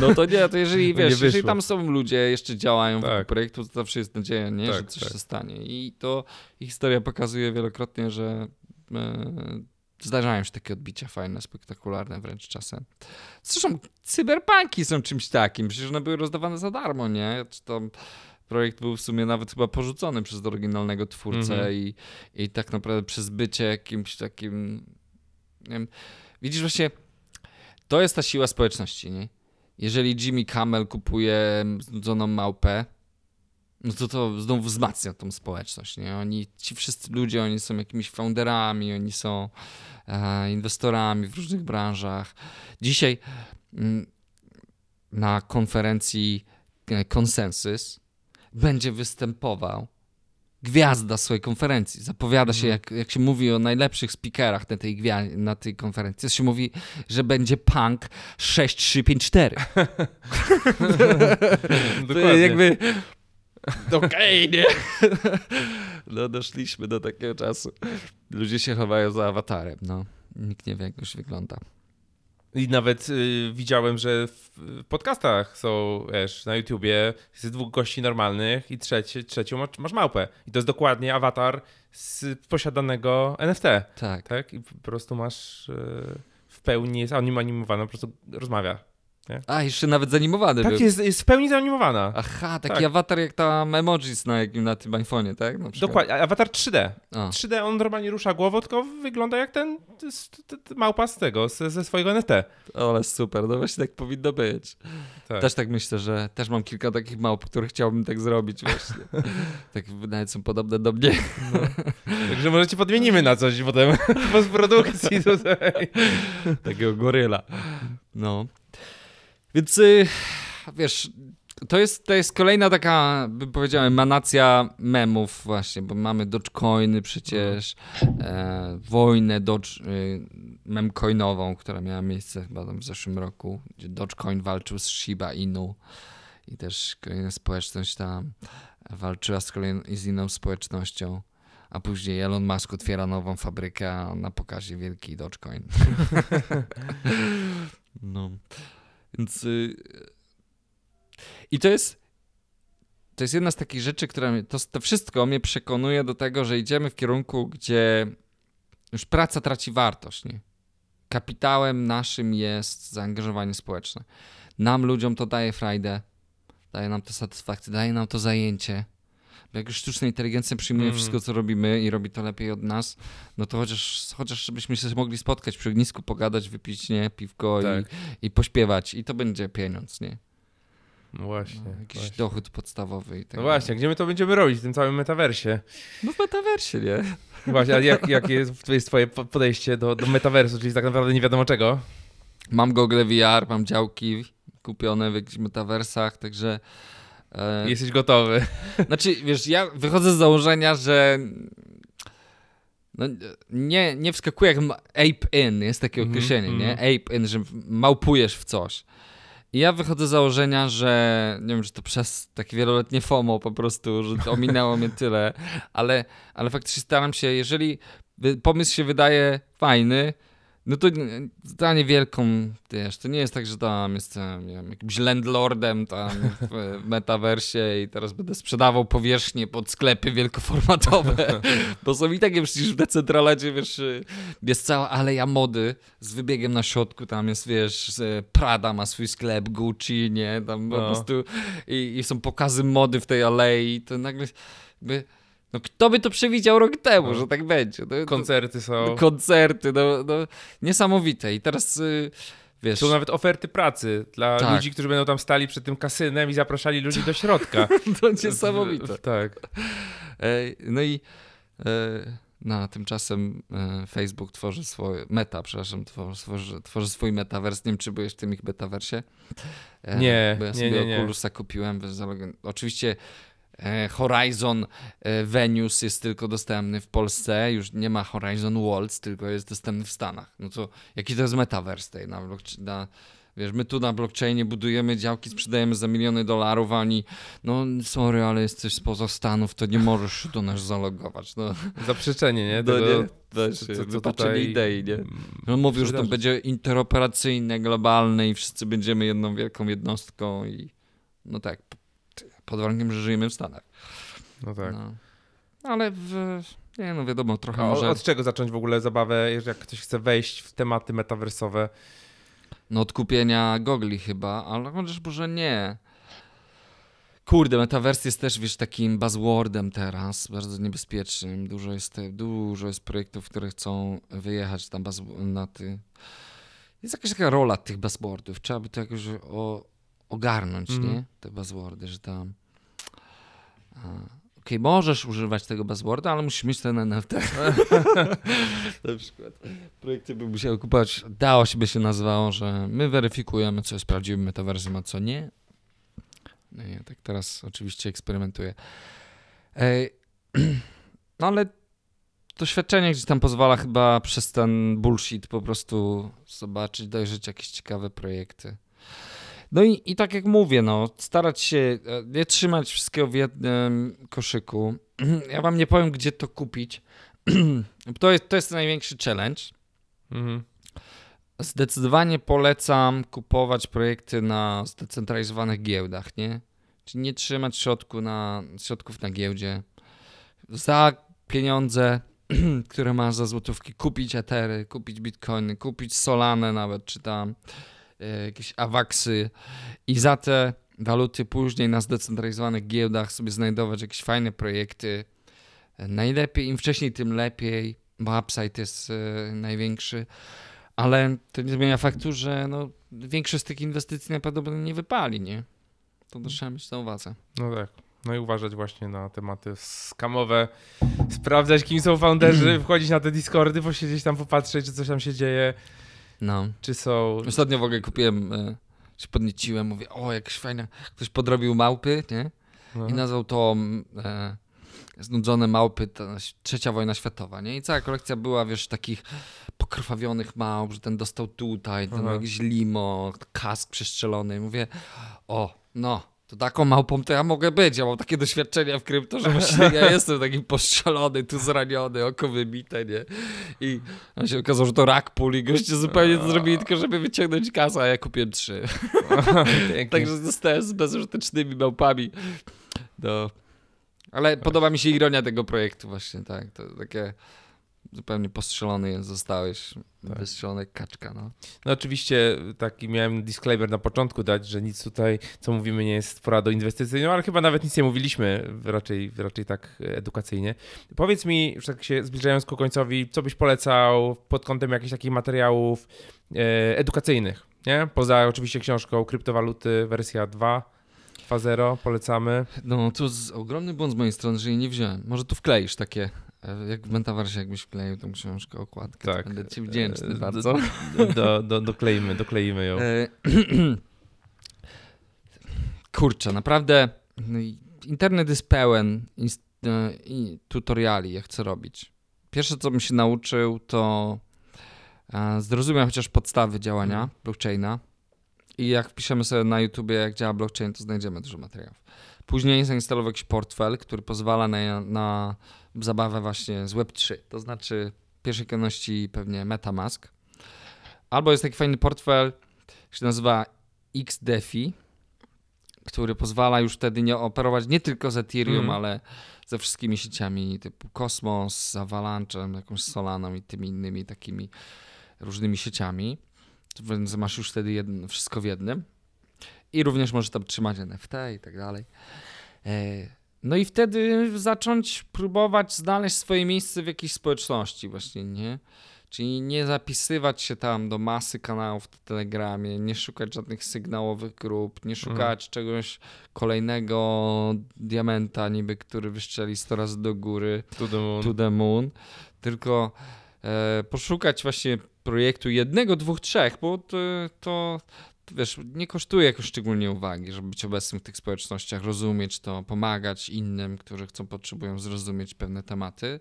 No to nie, to jeżeli wiesz, jeżeli tam są ludzie, jeszcze działają tak. w projektu, to zawsze jest nadzieja, nie? Tak, że coś tak. się stanie. I to historia pokazuje wielokrotnie, że e, Zdarzają się takie odbicia fajne, spektakularne wręcz czasem. Zresztą cyberpunki są czymś takim, przecież one były rozdawane za darmo, nie? Czy to projekt był w sumie nawet chyba porzucony przez oryginalnego twórcę mm -hmm. i, i tak naprawdę przez bycie jakimś takim... Nie wiem, widzisz właśnie, to jest ta siła społeczności, nie? Jeżeli Jimmy Camel kupuje znudzoną małpę, no to to znowu wzmacnia tą społeczność, nie? Oni, ci wszyscy ludzie, oni są jakimiś founderami, oni są e, inwestorami w różnych branżach. Dzisiaj m, mm, na konferencji Konsensus będzie występował gwiazda swojej konferencji. Zapowiada się, mhm. jak, jak się mówi o najlepszych speakerach na tej, na tej konferencji, to się mówi, że będzie punk 6354. Dokładnie. jakby okej, nie? No doszliśmy do takiego czasu. Ludzie się chowają za awatarem, no. Nikt nie wie, jak już wygląda. I nawet y, widziałem, że w podcastach są, wiesz, na YouTubie jest dwóch gości normalnych i trzeci, trzecią masz, małpę. I to jest dokładnie awatar z posiadanego NFT. Tak. tak? I po prostu masz y, w pełni, jest animowana, po prostu rozmawia. Nie? A, jeszcze nawet zanimowany Tak, był. jest, jest w pełni zanimowana. Aha, taki tak. awatar jak tam emojis na, na tym iPhone'ie, tak? Dokładnie, awatar 3D. A. 3D, on normalnie rusza głową, tylko wygląda jak ten małpa z tego, ze swojego NFT. Ale super, no właśnie tak powinno być. Tak. Też tak myślę, że też mam kilka takich małp, które chciałbym tak zrobić właśnie. tak nawet są podobne do mnie. No. Także może cię podmienimy na coś potem w postprodukcji tutaj. Takiego goryla. No. Więc y, wiesz, to jest, to jest kolejna taka, bym powiedział, emanacja memów właśnie, bo mamy Dogecoiny przecież, e, wojnę Doge, y, memcoinową, która miała miejsce chyba tam w zeszłym roku, gdzie Dogecoin walczył z Shiba Inu i też kolejna społeczność tam walczyła z, kolejną, z inną społecznością. A później Elon Musk otwiera nową fabrykę, a na pokazie wielki Dogecoin. no. Więc. Y, I to jest. To jest jedna z takich rzeczy, która. Mnie, to, to wszystko mnie przekonuje do tego, że idziemy w kierunku, gdzie już praca traci wartość. Nie? Kapitałem naszym jest zaangażowanie społeczne. Nam, ludziom, to daje frajdę, daje nam to satysfakcję, daje nam to zajęcie jak już sztuczna inteligencja przyjmuje mm. wszystko, co robimy i robi to lepiej od nas, no to chociaż, chociaż żebyśmy się mogli spotkać przy ognisku, pogadać, wypić nie, piwko tak. i, i pośpiewać i to będzie pieniądz, nie? No właśnie. No, jakiś właśnie. dochód podstawowy. I tak no właśnie, gdzie my to będziemy robić w tym całym metaversie? No w metaversie, nie? Właśnie, a jak, jak jest, jest twoje podejście do, do metaversu, czyli tak naprawdę nie wiadomo czego? Mam Google VR, mam działki kupione w jakichś metaversach, także E, Jesteś gotowy. Znaczy, wiesz, ja wychodzę z założenia, że no, nie, nie wskakuję jak ape in, jest takie -hmm, określenie, mm nie? Mhm. Ape in, że małpujesz w coś. I ja wychodzę z założenia, że nie wiem, że to przez takie wieloletnie FOMO po prostu, że to ominęło mnie tyle, ale, ale faktycznie staram się, jeżeli pomysł się wydaje fajny, no to za niewielką, wiesz, to nie jest tak, że tam jestem wiem, jakimś landlordem tam w metaversie i teraz będę sprzedawał powierzchnie pod sklepy wielkoformatowe, bo są i takie przecież w decentraladzie, wiesz, jest cała aleja mody z wybiegiem na środku, tam jest, wiesz, Prada ma swój sklep, Gucci, nie, tam no. po prostu i, i są pokazy mody w tej alei, to nagle jakby no kto by to przewidział rok temu, no. że tak będzie? No, koncerty są. No, koncerty, no, no niesamowite. I teraz y, wiesz... Są nawet oferty pracy dla tak. ludzi, którzy będą tam stali przed tym kasynem i zapraszali ludzi do środka. to niesamowite. tak. No i e, no, tymczasem e, Facebook tworzy swoje, meta, przepraszam, tworzy, tworzy swój metavers. Nie wiem, czy byłeś w tym ich metaversie? E, nie, Bo ja sobie nie, nie, Oculusa kupiłem. Oczywiście Horizon e, Venus jest tylko dostępny w Polsce, już nie ma Horizon Worlds, tylko jest dostępny w Stanach. No to jaki to jest metaverse tej na, na Wiesz, my tu na blockchainie budujemy działki, sprzedajemy za miliony dolarów, a oni, no sorry, ale jesteś spoza Stanów, to nie możesz się do nas zalogować. No. Zaprzeczenie, nie? Tego, no, nie? Weź, co, co tutaj... idei, nie? No mówił, że to będzie interoperacyjne, globalne i wszyscy będziemy jedną wielką jednostką i no tak, pod warunkiem, że żyjemy w Stanach. No tak. No. Ale w, nie no wiadomo, trochę A może... Od czego zacząć w ogóle zabawę, jeżeli ktoś chce wejść w tematy metaversowe? No od kupienia gogli chyba, ale chociaż może nie. Kurde, metaverse jest też, wiesz, takim buzzwordem teraz, bardzo niebezpiecznym. Dużo jest, dużo jest projektów, które chcą wyjechać tam na ty. Jest jakaś taka rola tych buzzwordów. Trzeba by to jakoś o, ogarnąć, mm. nie? Te buzzwordy, że tam... Okej, okay, możesz używać tego buzzworda, ale musisz mieć ten NFT. Na przykład projekty by musiały kupować, dało się by się nazywało, że my weryfikujemy, co jest prawdziwym metaversem, a co nie. No nie, tak teraz oczywiście eksperymentuję. Ej, no ale doświadczenie gdzieś tam pozwala chyba przez ten bullshit po prostu zobaczyć, dojrzeć jakieś ciekawe projekty. No i, i tak jak mówię, no, starać się e, nie trzymać wszystkiego w jednym koszyku. Ja wam nie powiem, gdzie to kupić. To jest, to jest największy challenge. Mhm. Zdecydowanie polecam kupować projekty na zdecentralizowanych giełdach, nie? Czyli nie trzymać środku na, środków na giełdzie. Za pieniądze, które masz za złotówki, kupić etery, kupić bitcoiny, kupić solane nawet, czy tam jakieś awaksy i za te waluty później na zdecentralizowanych giełdach sobie znajdować jakieś fajne projekty. Najlepiej, im wcześniej, tym lepiej, bo upside jest e, największy ale to nie zmienia faktu, że no, większość z tych inwestycji najprawdopodobniej nie wypali, nie? To też trzeba mieć na uwadze. No tak. No i uważać właśnie na tematy skamowe, sprawdzać kim są founderzy, wchodzić na te Discordy, posiedzieć tam, popatrzeć, czy coś tam się dzieje. No. Czy są... Ostatnio w ogóle kupiłem, e, się podnieciłem, mówię, o, jakieś fajne, ktoś podrobił małpy, nie? No. I nazwał to e, znudzone małpy, ta trzecia wojna światowa, nie? I cała kolekcja była, wiesz, takich pokrwawionych małp, że ten dostał tutaj, ten jakiś limo, kask przestrzelony. mówię, o, no, to taką małpą to ja mogę być. Ja mam takie doświadczenia w krypto, że właśnie ja jestem taki postrzelony, tu zraniony, oko wybite, nie? I on się okazało, że to rak puli, i goście zupełnie to zrobili tylko, żeby wyciągnąć kasę, a ja kupiłem trzy. Także zostałem z bezużytecznymi małpami. No. Ale podoba mi się ironia tego projektu właśnie, tak. To takie zupełnie postrzelony zostałeś, tak. wystrzelony kaczka, no. No oczywiście taki miałem disclaimer na początku dać, że nic tutaj, co mówimy, nie jest poradą inwestycyjną, ale chyba nawet nic nie mówiliśmy, raczej, raczej tak edukacyjnie. Powiedz mi, już tak się zbliżając ku końcowi, co byś polecał pod kątem jakichś takich materiałów e, edukacyjnych, nie? Poza oczywiście książką Kryptowaluty wersja 2, 2.0, polecamy. No, to jest ogromny błąd z mojej strony, że jej nie wziąłem. Może tu wkleisz takie, e, jak w Metaversie jakbyś wkleił tą książkę, okładkę, tak. będę ci wdzięczny e, bardzo. Do, do, do, dokleimy, dokleimy ją. E, kurczę, naprawdę no internet jest pełen tutoriali, jak co robić. Pierwsze, co bym się nauczył, to zrozumiał chociaż podstawy działania mhm. blockchaina i jak wpiszemy sobie na YouTube, jak działa blockchain, to znajdziemy dużo materiałów. Później zainstalował jakiś portfel, który pozwala na, na zabawę właśnie z Web3. To znaczy w pierwszej kolejności pewnie MetaMask. Albo jest taki fajny portfel, który się nazywa XDeFi, który pozwala już wtedy nie operować nie tylko z Ethereum, mm. ale ze wszystkimi sieciami typu Cosmos, z Avalanche'em, jakąś Solaną i tymi innymi takimi różnymi sieciami więc masz już wtedy jedno, wszystko w jednym. I również możesz tam trzymać NFT i tak dalej. No i wtedy zacząć próbować znaleźć swoje miejsce w jakiejś społeczności właśnie, nie? Czyli nie zapisywać się tam do masy kanałów w Telegramie, nie szukać żadnych sygnałowych grup, nie szukać mhm. czegoś kolejnego diamenta niby, który wyszczeli 100 razy do góry, to the moon, to the moon tylko e, poszukać właśnie projektu jednego, dwóch, trzech, bo to, to wiesz, nie kosztuje jakoś szczególnie uwagi, żeby być obecnym w tych społecznościach, rozumieć to, pomagać innym, którzy chcą, potrzebują zrozumieć pewne tematy.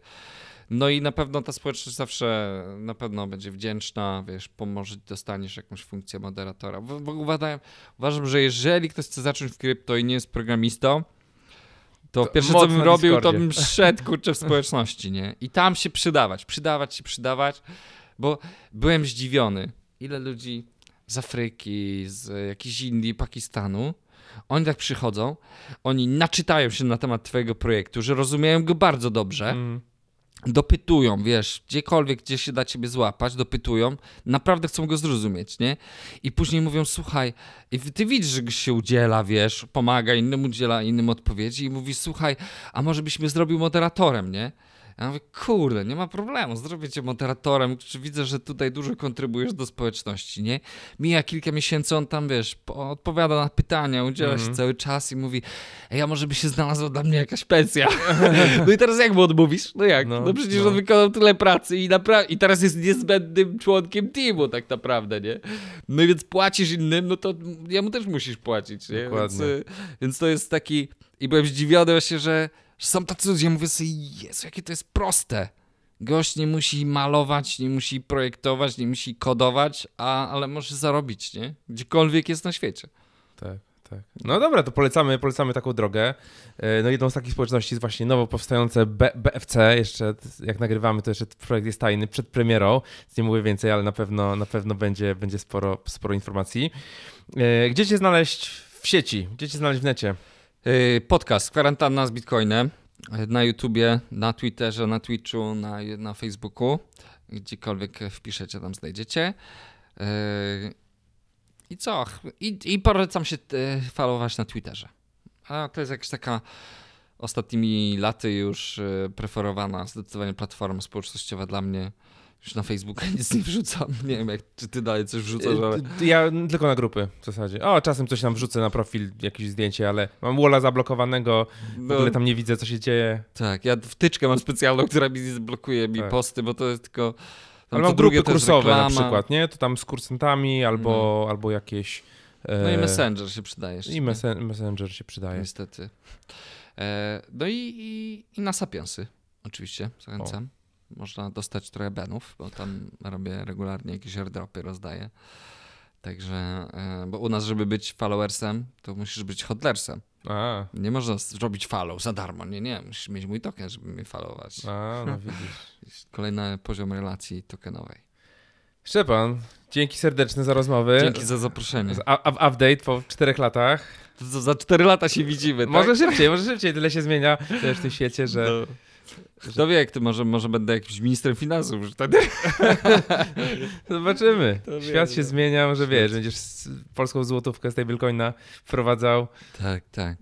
No i na pewno ta społeczność zawsze na pewno będzie wdzięczna, wiesz, pomoże, dostaniesz jakąś funkcję moderatora. Bo uważam, uważam, że jeżeli ktoś chce zacząć w krypto i nie jest programistą, to, to pierwsze, co bym robił, to bym szedł, kurczę, w społeczności, nie? I tam się przydawać, przydawać się, przydawać bo byłem zdziwiony, ile ludzi z Afryki, z jakiejś Indii, Pakistanu, oni tak przychodzą, oni naczytają się na temat twojego projektu, że rozumieją go bardzo dobrze, mm. dopytują, wiesz, gdziekolwiek, gdzie się da ciebie złapać, dopytują, naprawdę chcą go zrozumieć, nie? I później mówią, słuchaj, i ty widzisz, że się udziela, wiesz, pomaga innym, udziela innym odpowiedzi i mówi, słuchaj, a może byśmy zrobił moderatorem, nie? Ja mówię, kurde, nie ma problemu, zrobię cię moderatorem, czy widzę, że tutaj dużo kontrybujesz do społeczności, nie? Mija kilka miesięcy, on tam, wiesz, odpowiada na pytania, udziela mm -hmm. się mhm. cały czas i mówi, ej, a może by się znalazła dla mnie jakaś pensja? no i teraz jak mu odmówisz? No jak? No, no przecież no. on wykonał tyle pracy i, i teraz jest niezbędnym członkiem teamu tak naprawdę, nie? No i więc płacisz innym, no to jemu też musisz płacić, nie? Dokładnie. Więc, więc to jest taki... I byłem zdziwiony właśnie, że są tacy ludzie, mówię sobie, Jezu, jakie to jest proste. Gość nie musi malować, nie musi projektować, nie musi kodować, a, ale może zarobić, nie? Gdziekolwiek jest na świecie. Tak, tak. No dobra, to polecamy, polecamy taką drogę. E, no jedną z takich społeczności jest właśnie nowo powstające B, BFC. Jeszcze jak nagrywamy, to jeszcze projekt jest tajny przed premierą, nie mówię więcej, ale na pewno, na pewno będzie, będzie sporo, sporo informacji. E, gdzie cię znaleźć w sieci? Gdzie cię znaleźć w necie? Y, podcast Kwarantanna z Bitcoinem y, na YouTubie, na Twitterze, na Twitchu, na, na Facebooku. Gdziekolwiek wpiszecie, tam znajdziecie. Y, I co? I, i polecam się followować na Twitterze. A to jest jakaś taka ostatnimi laty już preferowana zdecydowanie platforma społecznościowa dla mnie już na Facebooka nic nie wrzucam. Nie wiem, jak, czy ty dalej coś wrzucasz, y, ale... Ja tylko na grupy w zasadzie. O, czasem coś tam wrzucę na profil, jakieś zdjęcie, ale mam walla zablokowanego, w no, ogóle tam nie widzę, co się dzieje. Tak, ja wtyczkę mam specjalną, która mi blokuje mi tak. posty, bo to jest tylko... ale mam drugie kursowe na przykład, nie? To tam z kursantami albo, no. albo jakieś... E... No i Messenger się przydaje. I messen Messenger się przydaje. Niestety. E... No i, i, i na Sapiensy oczywiście, zachęcam. O można dostać trochę benów, bo tam robię regularnie jakieś airdropy, rozdaję. Także, e, bo u nas, żeby być followersem, to musisz być hodlersem. A. Nie można zrobić follow za darmo. Nie, nie. Musisz mieć mój token, żeby mnie followować. A, no widzisz. Kolejny poziom relacji tokenowej. Szczepan, dzięki serdeczne za rozmowę. Dzięki za zaproszenie. A, update po czterech latach. za cztery lata się widzimy, tak? Może szybciej, może szybciej. Tyle się zmienia w tym świecie, że... No. Kto wie, jak ty może, może będę jakimś ministrem finansów już wtedy. Zobaczymy. To Świat się no. zmienia, może wiesz, będziesz polską złotówkę z tej Bitcoina wprowadzał. Tak, tak.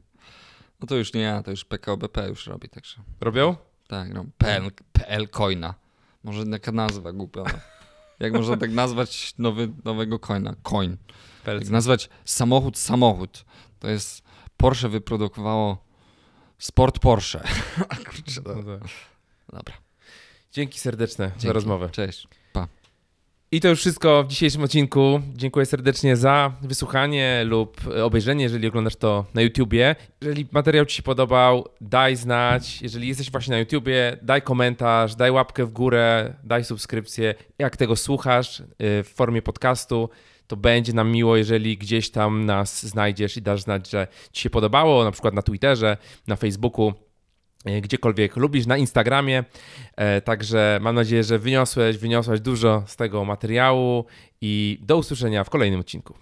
No to już nie ja, to już PKO BP już robi, także. Robią? Tak, no. PL, PL Coina. Może jaka nazwa głupia. No. Jak można tak nazwać nowy, nowego coina? Coin. Jak nazwać samochód samochód. To jest Porsche wyprodukowało Sport Porsche. Kurczę, no. no tak. Dobra. Dzięki serdeczne Dzięki. za rozmowę. Cześć. Pa. I to już wszystko w dzisiejszym odcinku. Dziękuję serdecznie za wysłuchanie lub obejrzenie, jeżeli oglądasz to na YouTubie. Jeżeli materiał Ci się podobał, daj znać. Jeżeli jesteś właśnie na YouTubie, daj komentarz, daj łapkę w górę, daj subskrypcję. Jak tego słuchasz y, w formie podcastu, to będzie nam miło, jeżeli gdzieś tam nas znajdziesz i dasz znać, że Ci się podobało, na przykład na Twitterze, na Facebooku e, gdziekolwiek lubisz, na Instagramie. E, także mam nadzieję, że wyniosłeś, wyniosłaś dużo z tego materiału i do usłyszenia w kolejnym odcinku.